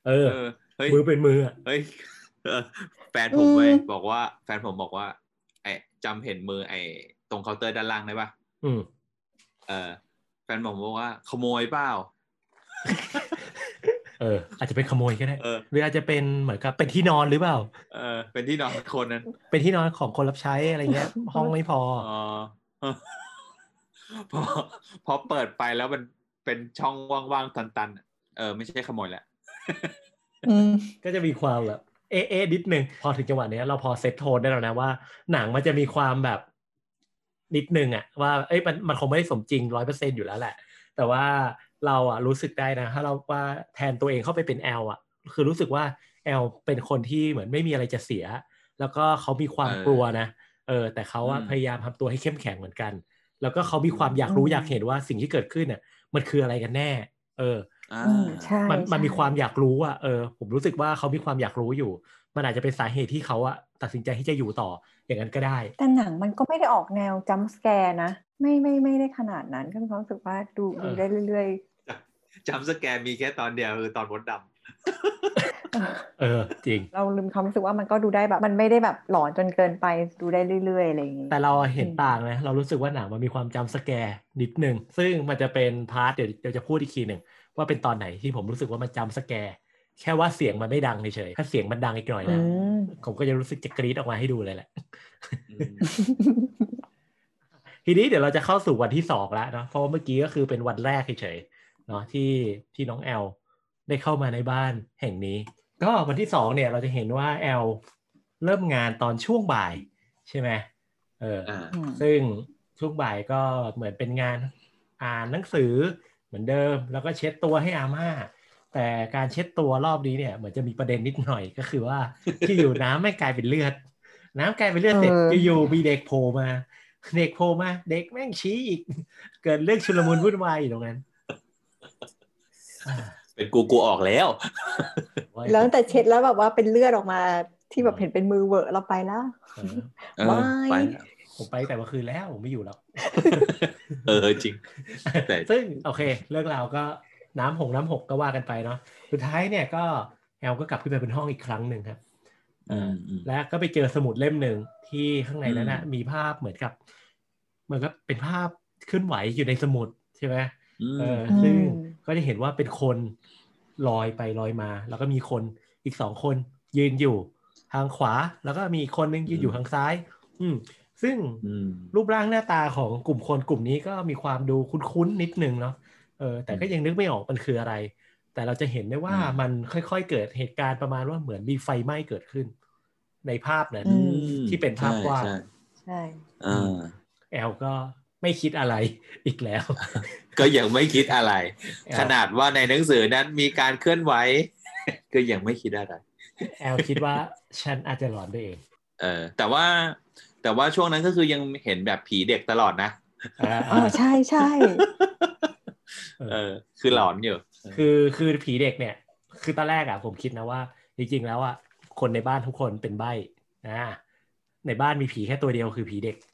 เออเออเฮ้ยมือเป็นมืออะเฮ้ยเออแฟนผมเว้ยอืมบอกว่า แฟนผมบอกว่า ไอ้จำเห็นมือ ไอ้ตรงเคาน์เตอร์ด้านล่างได้ปะอืมเออแฟนผมบอกว่า ขโมยเปล่าเอออ อาจจะเป็นขโมยก็ได้เออหรืออาจจะเป็นเหมือนกับเป็นที่นอนหรือเปล่า เออ เป็นที่นอนคนนั้น เป็นที่นอนของคนรับใช้อะไรเงี้ย ห้องไม่พออ๋อพอพอเปิดไปแล้วมันเป็นช่องว่างๆตันๆอะเออ ไม่ใช่ขโมยแหละอืมก็จะมีความแบบเอะเอะนิดนึงพอถึงจังหวะเนี้ยเราพอเซตโทนได้แล้วนะว่า หนังมันจะมีความแบบนิดนึงอะว่าเอ้ยมันมันคงไม่ได้สมจริงร้อยเปอร์เซ็นอยู่แล้วแหละ แต่ว่า เราอะรู้สึกได้นะถ้าเราว่าแทนตัวเองเข้าไปเป็นแอลอะคือรู้สึกว่าแอลเป็นคนที่เหมือนไม่มีอะไรจะเสีย แล้วก็เขามีความเออกลัวนะเออแต่เขาอะอืมพยายามทำตัวให้เข้มแข็งเหมือนกัน แล้วก็เขามีความอยากรู้อืมอยากเห็นว่าสิ่งที่เกิดขึ้นเนี่ยมันคืออะไรกันแน่ เอออ่าอืมใช่มันมันมีใช่ความอยากรู้อะเออ ผมรู้สึกว่าเขามีความอยากรู้อยู่ มันอาจจะเป็นสาเหตุที่เขาอะตัดสินใจที่จะอยู่ต่ออย่างนั้นก็ได้ แต่หนังมันก็ไม่ได้ออกแนว jump scare นะ ไม่ไม่ไม่ได้ขนาดนั้นก็มีความรู้สึกว่าดูเออดูได้เรื่อย jump scare มีแค่ตอนเดียวคือตอนมดดๆเออจริง เราลืมความรู้สึกว่ามันก็ดูได้แบบ มันไม่ได้แบบหลอนจนเกินไปดูได้เรื่อยๆอะไรอย่างงี้แต่เราเห็นอืมต่างนะเรารู้สึกว่าหนังมันมีความ jump scare นิดนึงซึ่งมันจะเป็น part เดี๋ยวเดี๋ยวจะพูดอีกทีหนึ่งว่าเป็นตอนไหนที่ผมรู้สึกว่ามัน jump scare แค่ว่าเสียงมันไม่ดังเฉยๆถ้าเสียงมันดังอีกหน่อยอืนะมผมก็จะรู้สึกจะกรี๊ดออกมาให้ดูเลยแหละำอืมทีนี้เดี๋ยวเราจะเข้าสู่วันที่สองแล้วเนาะเพราะว่าเมื่อกี้ก็คือเป็นวันแรกเฉยๆ เนาะที่ที่น้องแอลได้เข้ามาในบ้านแห่งนี้ ก็วันที่สองเนี่ยเราจะเห็นว่าแอลเริ่มงานตอนช่วงบ่ายใช่ไหมเออออ่าอืมซึ่งช่วงบ่ายก็เหมือนเป็นงานอ่านหนังสือเหมือนเดิม แล้วก็เช็ดตัวให้อาม่าแต่การเช็ดตัวรอบนี้เนี่ยเหมือนจะมีประเด็นนิดหน่อยก็คือว่าที่อยู่น้ำไม่กลายเป็นเลือด น้ำกลายเป็นเลือดเสร็จเออจะอยู่มีเด็กโผล่มาเด็กโผล่มาเด็กแม่งชี้อีก เกิดเรื่องชุลมุนวุ่นวายอยู่ตรงนั้นอ่า เป็นกูกูออกแล้ว แล้วตั้งแต่เช็ดแล้วแบบว่าเป็นเลือดออกมาที่แบบเห็นเป็นมือเวอะเราไปแล้วเออเออไม่ไปผมไปแต่เมื่อคืนแล้วผมไม่อยู่แล้ว เออจริงแต่ซึ่งโอเค เรื่องราวก็น้ำหงน้ำหกก็ว่ากันไปเนาะสุดท้ายเนี่ยก็แอลก็กลับขึ้นไปบนห้องอีกครั้งหนึ่งครับอืมอืมและก็ไปเจอสมุดเล่มหนึ่งที่ข้างในนั้นนะอืมมีภาพเหมือนกับ เหมือนกับเป็นภาพเคลื่อนไหวอยู่ในสมุดใช่ไหมอืมเอออืม ซึ่งก็จะเห็นว่าเป็นคนลอยไปลอยมา แล้วก็มีคนอีกสองคนยืนอยู่ทางขวา แล้วก็มีอีกคนนึงยืนอยู่ทางซ้าย อืม ซึ่งอืมรูปร่างหน้าตาของกลุ่มคนกลุ่มนี้ก็มีความดูคุ้นๆนิดนึงเนาะเออ แต่ก็ยังนึกไม่ออกมันคืออะไร แต่เราจะเห็นได้ว่าอืมมันค่อยๆเกิดเหตุการณ์ประมาณว่าเหมือนมีไฟไหม้เกิดขึ้น ในภาพนั้นอืมที่เป็นภาพกว้างใช่ใช่ใช่เออแอลก็ ไม่คิดอะไรอีกแล้ว ก็ยังไม่คิดอะไรแอลขนาดว่าในหนังสือนั้นมีการเคลื่อนไหวก็ยังไม่คิดอะไร แอลคิดว่าฉันอาจจะหลอนไปเอง เออ แต่ว่าแต่ว่าช่วงนั้นก็คือยังเห็นแบบผีเด็กตลอดนะอ่าอ๋อใช่ใช่เออ คือหลอนอยู่คือคือผีเด็กเนี่ย คือตอนแรกอะผมคิดนะว่า จริงๆแล้วอะคนในบ้านทุกคนเป็นใบ้นะในบ้านมีผีแค่ตัวเดียวคือผีเด็กอืมอ๋อ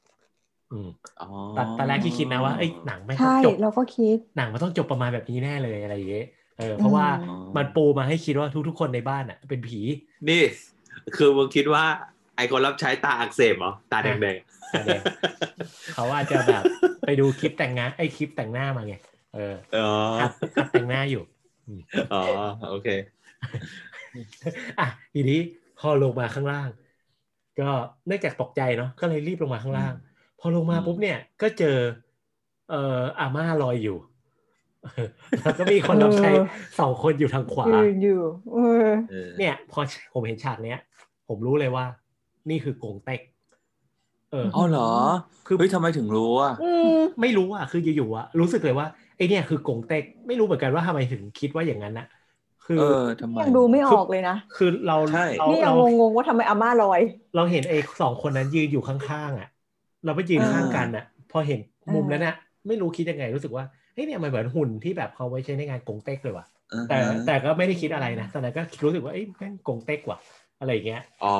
ตอนตอนแรกที่คิดนะว่าเอ้ยหนังไม่ต้อใช่งจบเราก็คิดหนังมันต้องจบประมาณแบบนี้แน่เลยอะไรอย่างเงี้ยเออเพราะว่าอ๋อมันปูมาให้คิดว่าทุกๆคนในบ้านอะ เป็นผี นี่ คือมึงคิดว่า ไอคนรับใช้ตาอักเสบเหรอตาแดงตาแดงเขาอาจจะแบบไปดูคลิปแต่งงานไอ้คลิปแต่งหน้ามาไงเออๆอ๋อหัดหัดแต่งหน้าอยู่อ๋อโอเคอะทีนี้พอลงมาข้างล่าง ก็เนื่องจากตกใจเนาะก็เลยรีบลงมาข้างล่าง พอลงมาอืมปุ๊บเนี่ยก็เจอ เอ่ออาม่าลอยอยู่แล้วก็มีคนรับใช้เออสองคนอยู่ทางขวายืนอยู่เออเออเนี่ย พอผมเห็นฉากเนี้ย ผมรู้เลยว่า นี่คือกงเต็ก เอออ๋อเหรอ คือเฮ้ยทำไมถึงรู้อะอืมไม่รู้อะ คืออยู่ๆอะ รู้สึกเลยว่าไอเนี่ยคือกงเต็ก ไม่รู้เหมือนกันว่าทำไมถึงคิดว่าอย่างนั้นนะคือเออทำไมยังดูไม่ออกเลยนะ คือเราใช่เรานี่ยัเรางงงๆว่าทำไมอาม่าลอย เราเห็นไอ้สองคนนั้นยืนอยู่ข้างๆอะ เราไปยืนอ่าข้างกันอะ พอเห็นมุมอ่านั้นอะ ไม่รู้คิดยังไงรู้สึกว่าเฮ้ยเนี่ยมันเหมือนหุ่นที่แบบเขาไว้ใช้ในงานกงเต็กเลยว่ะอือฮะแต่แต่ก็ไม่ได้คิดอะไรนะตอนนั้นก็รู้สึกว่าเอ้ยแม่งกงเต็กว่ะอะไรอย่างเงี้ยอ๋อ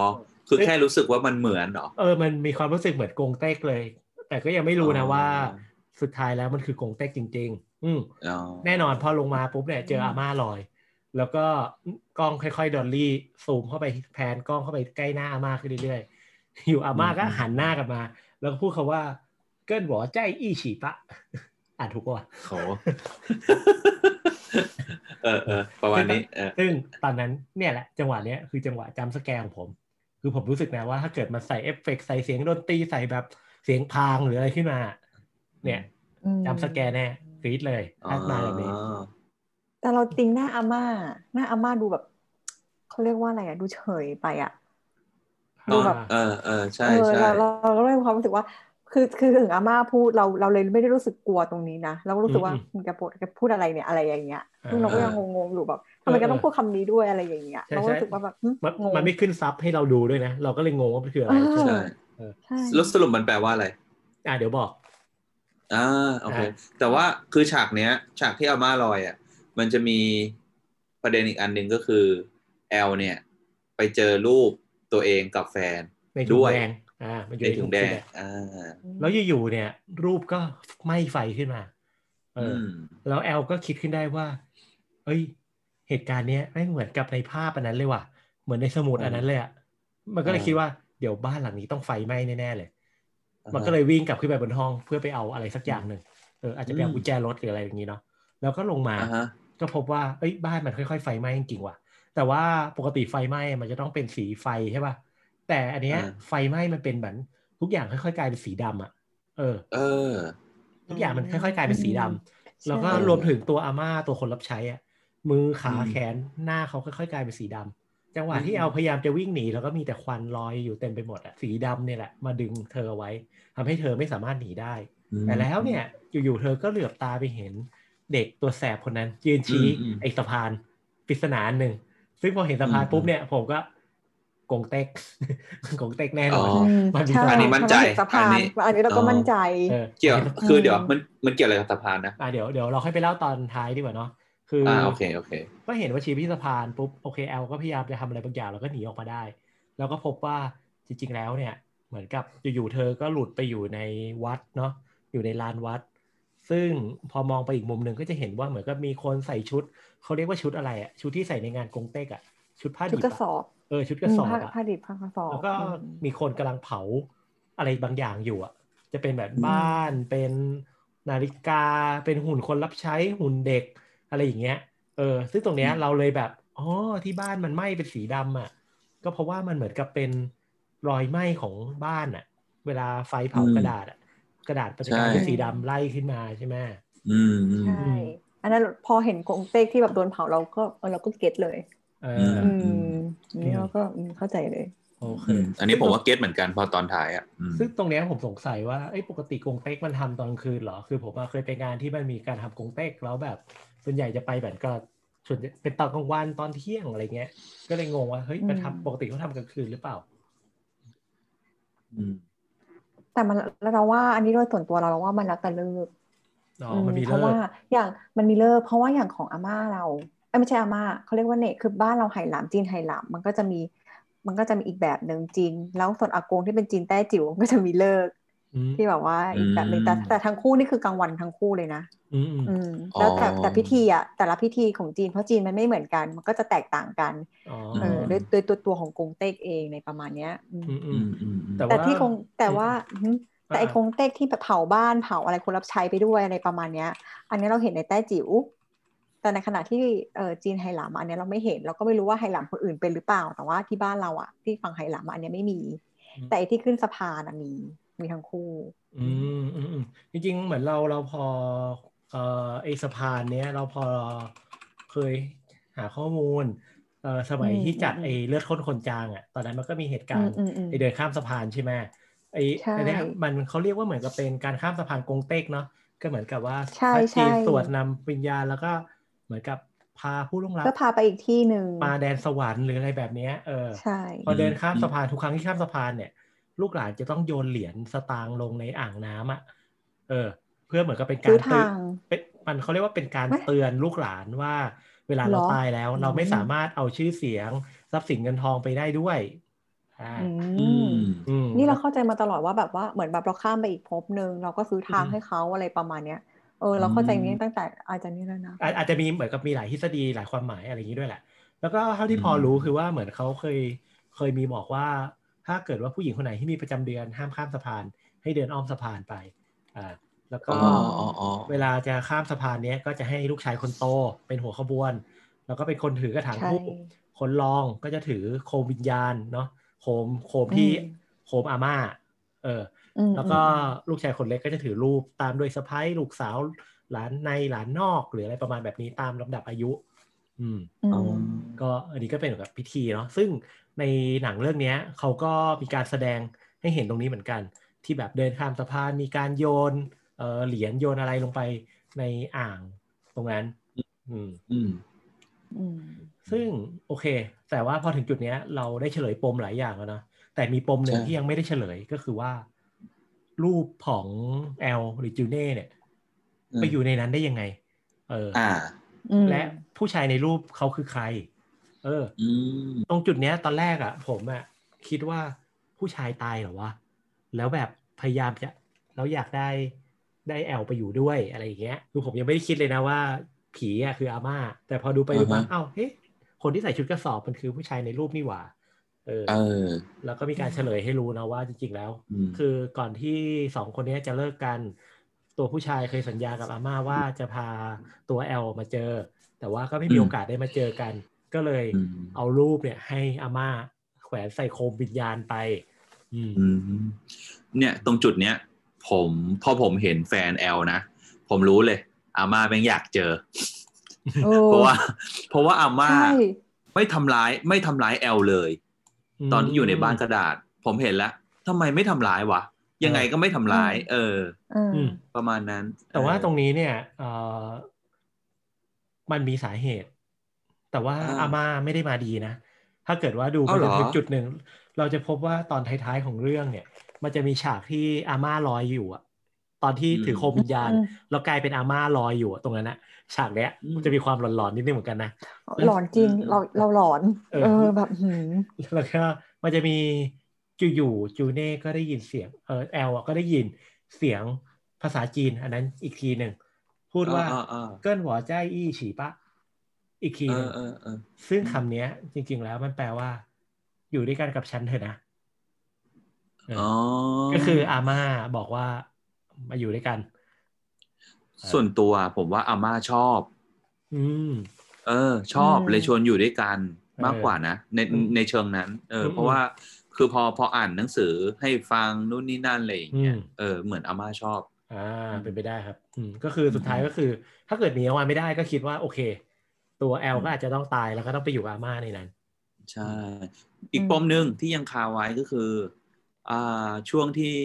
คือแค่รู้สึกว่ามันเหมือนเหรอเออมันมีความรู้สึกเหมือนกงเต็กเลย แต่ก็ยังไม่รู้นะอ๋อว่า สุดท้ายแล้วมันคือกงเต็กจริง ๆ อืมอ๋อแน่นอนพอลงมาปุ๊บเนี่ยเจออาม่าลอย แล้วก็กล้องค่อยๆดอลลี่ซูมเข้าไปแพนกล้องเข้าไปใกล้หน้าอาม่าขึ้นเรื่อยๆอยู่อาม่าก็หันหน้ากลับมา แล้วก็พูดคำว่าเกิ้นบอกใจอี้ฉีปะ อ่านถูกป่ะโหเออเออประมาณนี้เออซึ่งตอนนั้นเนี่ยแหละจังหวะเนี้ยคือจังหวะ jump scare ของผม คือผมรู้สึกนะว่าถ้าเกิดมาใส่เอฟเฟกต์ใส่เสียงดนตรีใส่แบบเสียงพางหรืออะไรขึ้นมา เนี่ยอืม jump scare แน่กรี๊ดเลยถ้ามาแบบนี้อ๋อแต่เราจริงหน้าอาม่า หน้าอาม่าดูแบบเขาเรียกว่าอะไรอะดูเฉยไปอะ ดูแบบเออเออใช่เออใช่เราเราเราก็เลยมีความรู้สึกว่า คือคือถึงอาม่าพูดเราเราเลยไม่ได้รู้สึกกลัวตรงนี้นะเราก็รู้สึกว่าอืมมึงแกพูดแกพูดอะไรเนี่ยอะไรอย่างเงี้ยอ่าซึ่งเราก็ยังงงๆอยู่แบบทำไมแกต้องพูดคำนี้ด้วยอะไรอย่างเงี้ยใช่เราก็ใช่รู้สึกว่าแบบหึมันงงมันไม่ขึ้นซับให้เราดูด้วยนะ เราก็เลยงงว่ามันคืออะไรเออใช่ใช่แล้วสรุปมันแปลว่าอะไร อะเดี๋ยวบอกอ่าโอเคอะแต่ว่าคือฉากเนี้ย ฉากที่อาม่าลอยอะมันจะมีประเด็นอีกอันหนึ่งก็คือแอลเนี่ย ไปเจอรูป ตัวเองกับแฟนในถุงด้วยแดงอ่ามันอยู่ในในถุถุงงแดแดงงอ่าแล้วอยู่ๆเนี่ย รูปก็ไหม้ไฟขึ้นมา เอออมแล้วแอลก็คิดขึ้นได้ว่า เอ้ย เหตุการณ์เนี้ยไม่งเหมือนกับในภาพอันนั้นเลยว่ะ เหมือนในสมุดอันนั้นเลยอะ มันก็เลยคิดว่าเดี๋ยวบ้านหลังนี้ต้องไฟไหม้แน่ๆเลย มันก็เลยวิ่งกลับขึ้นไปบนห้องเพื่อไปเอาอะไรสักอย่างหนึ่ง เอออาจจะไปเอากุญแจรถหรืออะไรอย่างนี้เนาะ แล้วก็ลงมาอ่าฮะก็พบว่า เอ้ย บ้านมันค่อยๆไฟไหม้จริงๆว่ะ แต่ว่าปกติไฟไหม้มันจะต้องเป็นสีไฟใช่ป่ะแต่อันเนี้ยอ่าไฟไหม้มันเป็นเหมือนทุกอย่างค่อยๆกลายเป็นสีดำอะ เออ เออ ทุกอย่างมันค่อยๆกลายเป็นสีดำแล้วก็ใช่รวมถึงตัวอาม่าตัวคนรับใช้อะมือขาอืมแขนหน้าเขาค่อยๆกลายเป็นสีดำจังหวะที่อืมแอลพยายามจะวิ่งหนีแล้วก็มีแต่ควันลอยอยู่เต็มไปหมดอะสีดำเนี่ยแหละมาดึงเธอเอาไว้ทำให้เธอไม่สามารถหนีได้ แต่แล้วเนี่ยอยู่ๆเธอก็เหลือบตาไปเห็นเด็กตัวแสบคนนั้น ยืนชี้อืมอืมไอ้สะพานปริศนาอันหนึ่ง ซึ่งพอเห็นสะพานอืมปุ๊บเนี่ย ผมก็กงเต็กกงเต็กแน่นอนอ๋ออืมมันมีใช่อันนี้มั่นใจเพราะว่าเห็สะพาอันนนี้อันนี้เราก็อ๋อมั่นใจเออเกี่ยวห็นคือเดี๋ยวมันมันเกี่ยวอะไรกับสะพานนะอะเดี๋ยวเดี๋ยวเราค่อยไปเล่าตอนท้ายดีกว่าเนาะคือออ่าโอเคโอเคก็เห็นว่าชี้ที่สะพานปุ๊บโอเคแอลก็พยายามจะทำอะไรบางอย่างแล้วก็หนีออกมาได้ แล้วก็พบว่าจริง ๆ แล้วเนี่ย เหมือนกับอยู่ๆเธอก็หลุดไปอยู่ในวัดเนาะอยู่ในลานวัด ซึ่งพอมองไปอีกมุมหนึ่งก็จะเห็นว่าเหมือนกับมีคนใส่ชุด เขาเรียกว่าชุดอะไรอะชุดที่ใส่ในงานกงเต็กอะชุดผ้าชุดดิบกระสอะอบเออชุดกระสอบผ้าอะผ้าดิบผ้ากระสอบแล้วก็อืมมีคนกำลังเผาอะไรบางอย่างอยู่อะจะเป็นแบบอืมบ้านเป็นนาฬิกาเป็นหุ่นคนรับใช้หุ่นเด็กอะไรอย่างเงี้ย เออ ซึ่งตรงเนี้ยอืมเราเลยแบบอ๋อที่บ้านมันไหม้เป็นสีดำอะก็เพราะว่ามันเหมือนกับเป็นรอยไหม้ของบ้านอะเวลาไฟเผากระดาษอะ กระดาษมันจะกลายเป็นใช่สีดำไล่ขึ้นมาใช่ไหมอืมอืมใช่อันนั้นพอเห็นกงเต็กที่แบบโดนเผาเราก็เออเราก็เก็ตเลยเออือมอืมนี่เราก็อืมเข้าใจเลยโอเคอืมอันนี้ผมว่าเก็ตเหมือนกันพอตอนท้ายอะอืมซึ่งตรงเนี้ยผมสงสัยว่าเอ้ยปกติกงเต็กมันทำตอนกลางคืนเหรอ คือผมอะเคยไปงานที่มันมีการทำกงเต็กแล้วแบบ ส่วนใหญ่จะไปแบบก็ส่วนใหญ่เป็นตอนกลางวันตอนเที่ยงอะไรเงี้ย ก็เลยงงว่าเฮ้ยมันอืมทำปกติเขาทำกลางคืนหรือเปล่า อืม แต่มันแล้วเราว่าอันนี้โดยส่วนตัวเราเราว่ามันแล้วแต่เลิกอ๋ออืมมันมีเพเลิราะกว่าอย่างมันมีเลิกเพราะว่าอย่างของอาม่าเราเอ้ยไม่ใช่อาม่าเขาเรียกว่าเนกคือบ้านเราไหหลามจีนไหหลามมันก็จะมีมันก็จะมีอีกแบบหนึ่งจีนแล้วส่วนอากงที่เป็นจีนแต้จิ๋วก็จะมีเลิกอืม ที่แบบว่าอีกแบบหนึ่งแต่แต่ทั้งคู่นี่คือกลางวันทั้งคู่เลยนะอืมอืมอืมแล้วแต่อ๋อแต่พิธีอะแต่ละพิธีของจีนเพราะจีนมันไม่เหมือนกัน มันก็จะแตกต่างกันอ๋อเออโดยโดยตัวตัวของกงเต็กเองในประมาณเนี้ยอืมอืมอือืมมอืมอืมแต่แต่ว่าที่คงแต่ว่าอืมหืมแต่ไอ้อ่าคงเต็กที่แบบเผาบ้านเผาอะไรคนรับใช้ไปด้วยอะไรประมาณเนี้ย อันนี้เราเห็นในแต้จิ๋วแต่ในขณะที่เออจีนไหหลำอันเนี้ยเราไม่เห็นเราก็ไม่รู้ว่าไหหลำคนอื่นเป็นหรือเปล่า แต่ว่าที่บ้านเราอะที่ฝั่งไหหลำอันเนี้ยไม่มี แต่ไอ้ที่ขึ้นสะพานอะมี มีทั้งคู่อืมอืมอืมจริงๆ เหมือนเราเราพอเอ่อไอสะพานเนี้ยเราพอเคยหาข้อมูลเอ่อสมัยอืมที่จัดอืมไอเลือดข้นคนจางอะตอนนั้นมันก็มีเหตุกาอืรมณ์อืมอืมไอเดินข้ามสะพานใช่ไหมไอใช่อันเนี้ยมันเขาเรียกว่าเหมือนกับเป็นการข้ามสะพานกงเต็กเนาะก็เหมือนกับว่าใช่พระจีนใช่สวดนำวิญญาณแล้วก็เหมือนกับพาผู้ล่วงลับก็พาไปอีกที่หนึ่งมาแดนสวรรค์หรืออะไรแบบเนี้ยเออใช่พอเดินข้ามสะพานทุกครั้งที่ข้ามสะพานเนี่ย ลูกหลานจะต้องโยนเหรียญสตางค์ลงในอ่างน้ำอะ เออ เพื่อเหมือนกับเป็นกาซื้รอเตือทานงเป็นมันเขาเรียกว่าเป็นการไม่เตือนลูกหลานว่า เวลาเหรเราอตายแล้ว เราไม่อืมสามารถเอาชื่อเสียงทรัพย์สินเงินทองไปได้ด้วยอ่าอือืมมอืมนี่เราเข้าใจมาตลอดว่าแบบว่าเหมือนแบบเราข้ามไปอีกภพหนึ่งเราก็ซื้อทางอืมให้เขาอะไรประมาณเนี้ยเออเราเข้าใจอืมนี้ตั้งแต่อาจารย์นี่แล้วนะอาอาจจะมีเหมือนกับมีหลายทฤษฎีหลายความหมายอะไรอย่างนี้ด้วยแหละ แล้วก็เท่าที่พออืมรู้คือว่าเหมือนเขาเคยเคยมีบอกว่า ถ้าเกิดว่าผู้หญิงคนไหนที่มีประจำเดือนห้ามข้ามสะพาน ให้เดินอ้อมสะพานไปอ่าแล้วก็อ๋ออ๋ออ๋อเวลาจะข้ามสะพานเนี้ยก็จะให้ลูกชายคนโตเป็นหัวขบวน แล้วก็เป็นคนถือกระถางใช่ทูบคนรองก็จะถือโคมวิญญาณเนาะโคมโคมที่อืมโคมอาม่า เอออืมแล้วก็อืมลูกชายคนเล็กก็จะถือรูปตามด้วยสะพ้ายลูกสาวหลานในหลานนอกหรืออะไรประมาณแบบนี้ตามลำดับอายุ อืมอืมอ๋อก็อันนี้ก็เป็นแบบพิธีเนาะซึ่ง ในหนังเรื่องเนี้ยเขาก็มีการแสดงให้เห็นตรงนี้เหมือนกัน ที่แบบเดินข้ามสะพานมีการโยนเออเหรียญโยนอะไรลงไปในอ่างตรงนั้นอืมอืมอืมซึ่งโอเค แต่ว่าพอถึงจุดเนี้ย เราได้เฉลยปมหลายอย่างแล้วนะแต่มีปมหนึ่งใช่ที่ยังไม่ได้เฉลยก็คือว่า รูปของแอลหรือจูเน่เนี่ย ไปอยู่ในนั้นได้ยังไง เออออ่าอืมและผู้ชายในรูปเขาคือใคร เอออืมตรงจุดเนี้ยตอนแรกอะ ผมอะคิดว่าผู้ชายตายเหรอวะแล้วแบบพยายามจะแล้วอยากได้ได้แอลไปอยู่ด้วยอะไรอย่างเงี้ยคือผมยังไม่ได้คิดเลยนะว่า ผีอะคืออาม่า แต่พอดูไปดูมาอ่าฮะเอ้าเฮ้ยคนที่ใส่ชุดกระสอบมันคือผู้ชายในรูปนี่หว่าเออเออแล้วก็มีการเฉลยให้รู้นะว่าจริงๆแล้วอืมคือก่อนที่สองคนเนี้ยจะเลิกกัน ตัวผู้ชายเคยสัญญากับอาม่าว่าจะพาตัวแอลมาเจอ แต่ว่าก็ไม่มีโอกาสได้มาเจอกัน ก็เลยอืมเอารูปเนี่ย ให้อาม่าแขวนใส่โคมวิญญาณไปอืมอืมเนี่ยตรงจุดเนี้ย ผมพอผมเห็นแฟนแอลนะ ผมรู้เลย อาม่าแม่งอยากเจอโอ้เพราะว่า เพราะว่าอาม่าใช่ไม่ทำร้าย ไม่ทำร้ายแอลเลย ตอนที่อยู่ในบ้านกระดาษ ผมเห็นแล้วทำไมไม่ทำร้ายวะยังไงก็ไม่ทำร้าย เออเออออืมประมาณนั้น แต่ว่าเออตรงนี้เนี่ยเออมันมีสาเหตุ แต่ว่าอ่าอาม่าไม่ได้มาดีนะ ถ้าเกิดว่าดูไปเอาเหรจอนถึงจุดหนึ่ง เราจะพบว่าตอนท้ายๆของเรื่องเนี่ย มันจะมีฉากที่อาม่าลอยอยู่อะตอนที่ถือโคมวิญญาณอืมแล้วกลายเป็นอาม่าลอยอยู่อะตรงนั้นนะฉากเนี้ยมันจะมีความหลอนๆนิดนึงเหมือนกันนะหลอนจริงเราเราหลอน เออเออแบบหืมแล้วก็มันจะมีอยู่ๆจูเน่ก็ได้ยินเสียงเออแอลอะก็ได้ยินเสียงภาษาจีน อันนั้นอีกทีหนึ่งพูดว่าอ่าอ่าอ่าเกิ้นหัวใจอี้ฉีปะ อีกทีเอหนึ่องเออเออซึ่งคำเนี้ยจริง ๆ แล้วมันแปลว่า อยู่ด้วยกันกับฉันเถอะนะเออออ๋อก็คืออาม่าบอกว่ามาอยู่ด้วยกัน ส่วนตัวผมว่าอาม่าชอบ อืม เออ ชอบอืมเลยชวนอยู่ด้วยกันมากเออกว่านะในอืมในเชิงนั้น เอออมเพราะว่าคือพอพออ่านหนังสือให้ฟังนู่นนี่นั่นอะไรอย่างเงี้ยอืมเออเหมือนอาม่าชอบ อ่าเป็นไปได้ครับ อืมก็คือสุดท้ายก็คือ ถ้าเกิดหนีออกมาไม่ได้ก็คิดว่า โอเค ตัวแอลก็อาจจะต้องตายแล้วก็ต้องไปอยู่กับอาม่าในนั้น ใช่ อีกปมหนึ่งที่ยังคาไว้ก็คืออ่าช่วงที่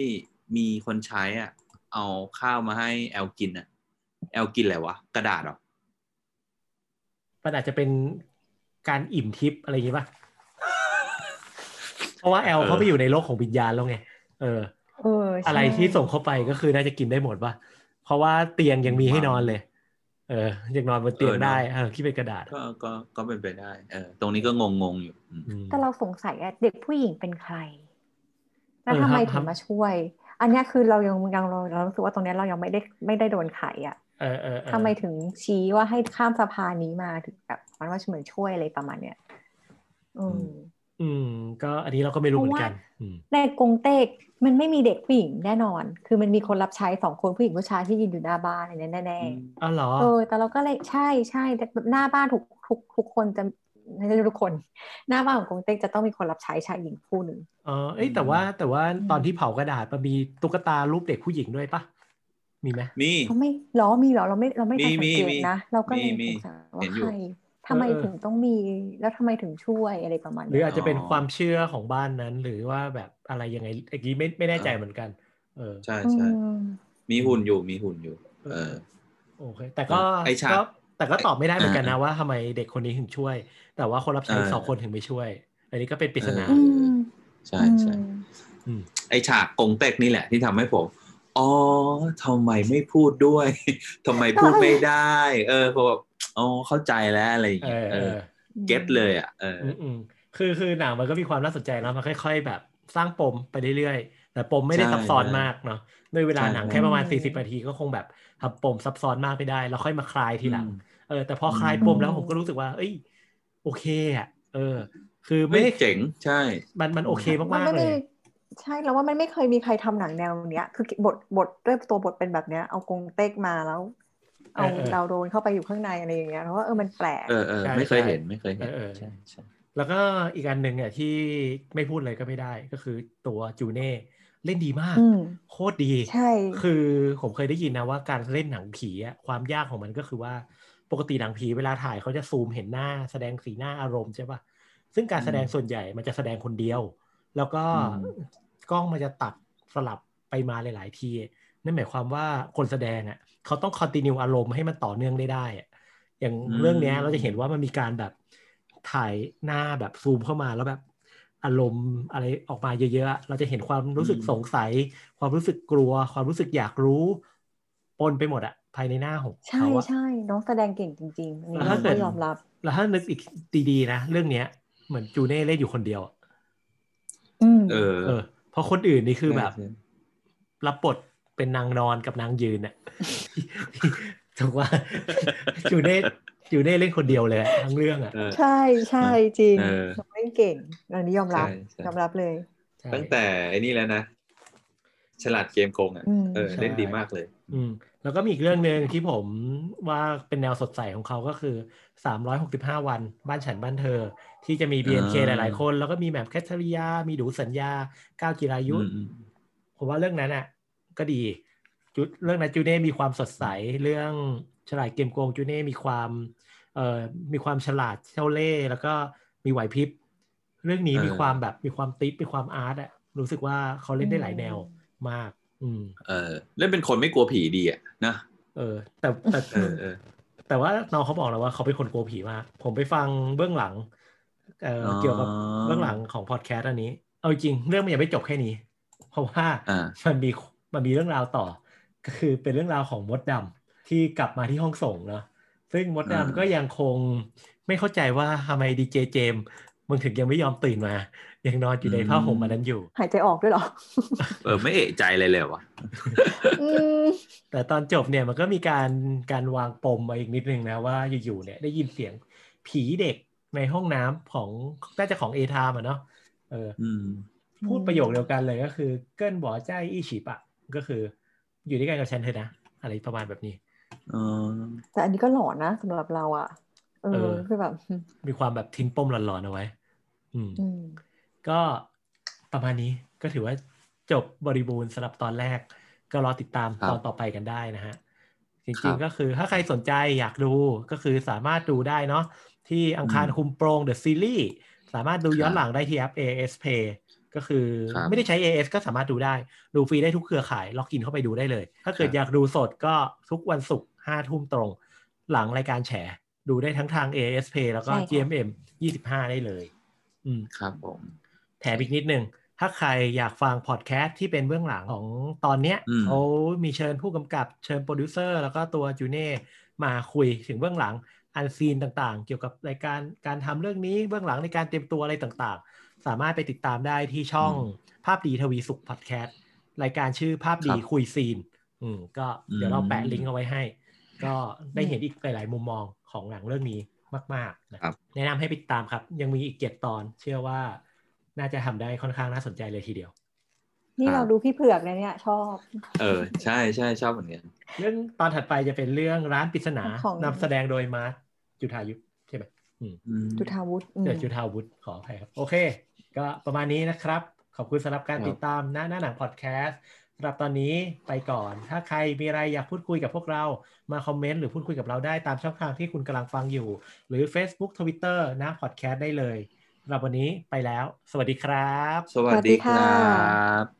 มีคนใช้อะ เอาข้าวมาให้แอลกินอะ แอลกินอะไรวะ กระดาษเหรอมันอาจจะเป็นการอิ่มทิพย์อะไรอย่างงี้ป่ะเพราะว่าแอลเออเขาไปอยู่ในโลกของวิญญาณแล้วไง เออเออใช่อะไรที่ส่งเข้าไปก็คือน่าจะกินได้หมดป่ะ เพราะว่าเตียงยังมีให้นอนเลย เออยังนอนบนเตียงได้เออที่เป็นกระดาษ ก็ก็ก็เป็นไปได้เออตรงนี้ก็งงงๆอยู่อืมอืมแต่เราสงสัยอะเด็กผู้หญิงเป็นใคร แล้วเออทำไมครับถึงมาช่วย อันเนี้ยคือเรายังยังเราเรารู้สึกว่าตรงเนี้ยเรายังไม่ได้ไม่ได้โดนไขอะเออเออเออทำไมถึงชี้ว่าให้ข้ามสะพานนี้มาถึงแบบมันว่าเหมือนช่วยอะไรประมาณเนี้ยอืม อืม ก็อันนี้เราก็ไม่รู้เหมือนกันเพราะว่าอืมในกรงเต็กมันไม่มีเด็กผู้หญิงแน่นอน คือมันมีคนรับใช้สองคนผู้หญิงผู้ชายที่ยืนอยู่หน้าบ้านอันนี้แน่อ๋อเหรอๆเออแต่เราก็เลยใช่ใช่แต่หน้าบ้านทุกทุกทุกคนจะไม่ใช่ทุกคน หน้าบ้านของกรงเต็กจะต้องมีคนรับใช้ชายหญิงคู่หนึ่งเออเอ้ยแต่ว่าแต่ว่าอืมตอนที่เผากระดาษมันมีตุ๊กตารูปเด็กผู้หญิงด้วยปะมีไหมมีเขาไม่หรอมีเหรอเราไม่เราไม่ทันสังมีเกตมีนะ เราก็เลยมีสงสัยว่าเห็นอยู่ใคร ทำไมเออเออถึงต้องมี แล้วทำไมถึงช่วยอะไรประมาณหรือเนี้ยอาจจะเป็นอ๋อความเชื่อของบ้านนั้น หรือว่าแบบอะไรยังไงอันนี้ไม่ไม่แน่ใจเหมือนกัน เออใช่อืใช่มมีหุ่นอยู่มีหุ่นอยู่ เออโอเค แต่ก็ไอ้ฉากก็แต่ก็ตอบไม่ได้เหมือนกันนะอ่าว่าทำไมเด็กคนนี้ถึงช่วย แต่ว่าคนรับใช้เออสองคนถึงไม่ช่วย อันนี้ก็เป็นปริศนาเออือมใช่ใช่อืมอืมไอฉากกงเต็กนี่แหละที่ทำให้ผม อ๋อทำไมไม่พูดด้วยทำไมพูดไม่ได้ เออพอแบบอ๋อเข้าใจแล้วอะไรอย่างเอเงี้ยอเอเอออเก็ตเลยอะเอออืมอืมคือคือหนังมันก็มีความน่าสนใจนะมันค่อย ๆ แบบสร้างปมไปเรื่อยๆ แต่ปมไม่ได้ใช่ซับซ้อนใช่มากเนาะด้วยเวลาใช่หนังใช่แค่ประมาณอืมสี่สิบนาทีก็คงแบบทำปมซับซ้อนมากไม่ได้ แล้วค่อยมาคลายทีหลังอืมเออแต่พอคลายอืมปมแล้วผมก็รู้สึกว่า เอ้ย โอเคอะเออ คือไม่ไม่ได้เจ๋งใช่ มันมันโอเคมันมากไม่ๆเลมีย ใช่แล้วว่ามันไม่เคยมีใครทำหนังแนวเนี้ย คือบทบทด้วยตัวบทเป็นแบบเนี้ย เอากงเต็กมาแล้ว เอาเออเออดาวโรนเข้าไปอยู่ข้างในอะไรอย่างเงี้ยเพราะว่าเออมันแปลกเออเออใช่ไม่เคยใช่เห็นไม่เคยเห็นเออเออใช่ใช่แล้วก็อีกอันหนึ่งอะที่ไม่พูดเลยก็ไม่ได้ก็คือตัวจูเน่เล่นดีมากอืมโคตรดีใช่คือผมเคยได้ยินนะว่าการเล่นหนังผีอะความยากของมันก็คือว่าปกติหนังผีเวลาถ่ายเขาจะซูมเห็นหน้าแสดงสีหน้าอารมณ์ใช่ปะซึ่งการแสดงส่วนใหญ่มันจะแสดงคนเดียว แล้วก็กล้องมันจะตัดสลับไปมาหลาย ๆ ที นั่นหมายความว่าคนแสดงอะเขาต้องคอนติเนียอารมณ์ให้มันต่อเนื่องได้ได้อะอย่างเรื่องเนี้ยเราจะเห็นว่ามันมีการแบบถ่ายหน้าแบบซูมเข้ามาแล้วแบบอารมณ์อะไรออกมาเยอะๆอะเราจะเห็นความรู้สึกสงสัย ความรู้สึกกลัว ความรู้สึกอยากรู้ ปนไปหมดอะภายในหน้าของใช่เขาอะใช่น้องแสดงเก่งจริงๆอันนี้แล้วถ้าเกิก็ดยอมรับ แล้วถ้านึกอีกดีๆนะ เรื่องเนี้ย เหมือนจูเน่เล่นอยู่คนเดียวอะอืม เออเออ เพราะคนอื่นนี่คือแบบใช่รับบทเป็นนางนอนกับนางยืนอะถูกว่าจูเน่จูเน่เล่นคนเดียวเลยอะทั้งเรื่องอะเออใช่ใช่จริงเออน้องเล่นเก่งอันนี้ยอมรับใช่ใช่ยอมรับเลยใช่ตั้งแต่ไอ้นี่แล้วนะ ฉลาดเกมโกงอะอืมเออใช่เล่นดีมากเลย อืมแล้วก็มีอีกเรื่องหนึ่งที่ผมว่าเป็นแนวสดใสของเขาก็คือ 365 วันบ้านฉันบ้านเธอ ที่จะมี BNK หอ่าลายๆคน แล้วก็มีแบบแคทเธอรียา มีดูสัญญาก้าวจิรายุอืมอืมผมว่าเรื่องนั้นอะ ก็ดีจุดเรื่องนั้นจูเน่มีความสดใสเรื่องฉลาดเกมโกงจูเน่มีความเอ่อมีความฉลาดเช่าเล่ห์แล้วก็มีไหวพริบ เรื่องนี้มีความแบบมีความติ๊ดมีความอาร์ตอะรู้สึกว่าเขาเล่นได้หลายแนว มาก อืม เออเล่นเป็นคนไม่กลัวผีดีอะนะเออ แต่แต่เออเออแต่ว่าน้องเขาบอกแล้วว่าเขาเป็นคนกลัวผีมากผมไปฟังเบื้องหลังเอ่อออเกี่ยวกับเบื้องหลังของพอดแคสต์อันนี้ เอาจริงเรื่องมันยังไม่จบแค่นี้ เพราะว่าอ่ามันมีมันมีเรื่องราวต่อ ก็คือเป็นเรื่องราวของมดดำที่กลับมาที่ห้องส่งเนาะซึ่งมดอ่าดำก็ยังคงไม่เข้าใจว่าทำไมดีเจเจมส์ มึงถึงยังไม่ยอมตื่นมา ยังนอนอยู่ในผ้าห่มอันนั้นอยู่ หายใจออกด้วยเหรอ เออไม่เอะใจเลยเลยวะอืมแต่ตอนจบเนี่ยมันก็มีการการวางปมมาอีกนิดนึงนะว่าอยู่ๆเนี่ยได้ยินเสียงผีเด็กในห้องน้ำของน่าจะของเอทามอะเนาะเอออืมพูดประโยคเดียวกันเลยก็คือ เกิ้นบอกใจอี้ฉีปะก็คือ อยู่ด้วยกันกับฉันเถอะนะ อะไรประมาณแบบนี้เออแต่อันนี้ก็หลอนนะสำหรับเราอะ เอเอออคือแบบมีความแบบทิ้งปมหลอนๆเอาไว้อืมอืม ก็ประมาณนี้ก็ถือว่าจบบริบูรณ์สำหรับตอนแรก ก็รอติดตามครับตอนต่อไปกันได้นะฮะจครัริงบๆก็คือถ้าใครสนใจอยากดูก็คือสามารถดูได้เนาะที่อังคารอืมคุมโปรง The Series สามารถดูย้อนครับหลังได้ที่แอป AS Pay ก็คือครับไม่ได้ใช้ AS ก็สามารถดูได้ ดูฟรีได้ทุกเครือข่าย ล็อกอินเข้าไปดูได้เลย ถ้าเกิดครับอยากดูสดก็ทุกวันศุกร์ห้าทุ่มตรง หลังรายการแฉ ดูได้ทั้งทาง AS Pay แล้วก็ใช่ค่ะ GMM 25 ได้เลย อืมครับผมแถมอีกนิดนึง ถ้าใครอยากฟังพอดแคสต์ที่เป็นเบื้องหลังของตอนเนี้ยอืมเขามีเชิญผู้กำกับเชิญโปรดิวเซอร์แล้วก็ตัวจูเน่มาคุยถึงเบื้องหลัง unseen ต่างๆ เกี่ยวกับรายการการทำเรื่องนี้เบื้องหลังในการเตรียมตัวอะไรต่างๆ สามารถไปติดตามได้ที่ช่องภาพดีทวีสุขพอดแคสต์รายการชื่อภาพดีครับคุยซีน อืมก็เดี๋ยวเราแปะอืมลิงก์เอาไว้ให้ ก็ได้เห็นอีกหลาย ๆ มุมมองของหนังเรื่องนี้มาก ๆ นะครับ แนะนำให้ไปติดตามครับ ยังมีอีกเจ็ดตอน เชื่อว่าน่าจะทำได้ค่อนข้างน่าสนใจเลยทีเดียว นี่ครับเราดูพี่เผือกนะเนี่ยชอบ เออ ใช่ใช่ชอบเหมือนกันเรื่องตอนถัดไปจะเป็นเรื่องร้านปริศนาของนำแสดงโดยมาร์ทจุธายุทธใช่ไหมอืมอืมจุธาวุฒิอืมเกิดจุธาวุฒิขออภัยครับ โอเค ก็ประมาณนี้นะครับ ขอบคุณสำหรับการครับติดตามหน้าหน้าหนังพอดแคสต์ สำหรับตอนนี้ไปก่อน ถ้าใครมีอะไรอยากพูดคุยกับพวกเรา มาคอมเมนต์หรือพูดคุยกับเราได้ตามช่องทางที่คุณกำลังฟังอยู่ หรือ Facebook Twitter นะพอดแคสต์ได้เลยสำหรับวันนี้ไปแล้ว สวัสดีครับ สวัสดีค่ะรับ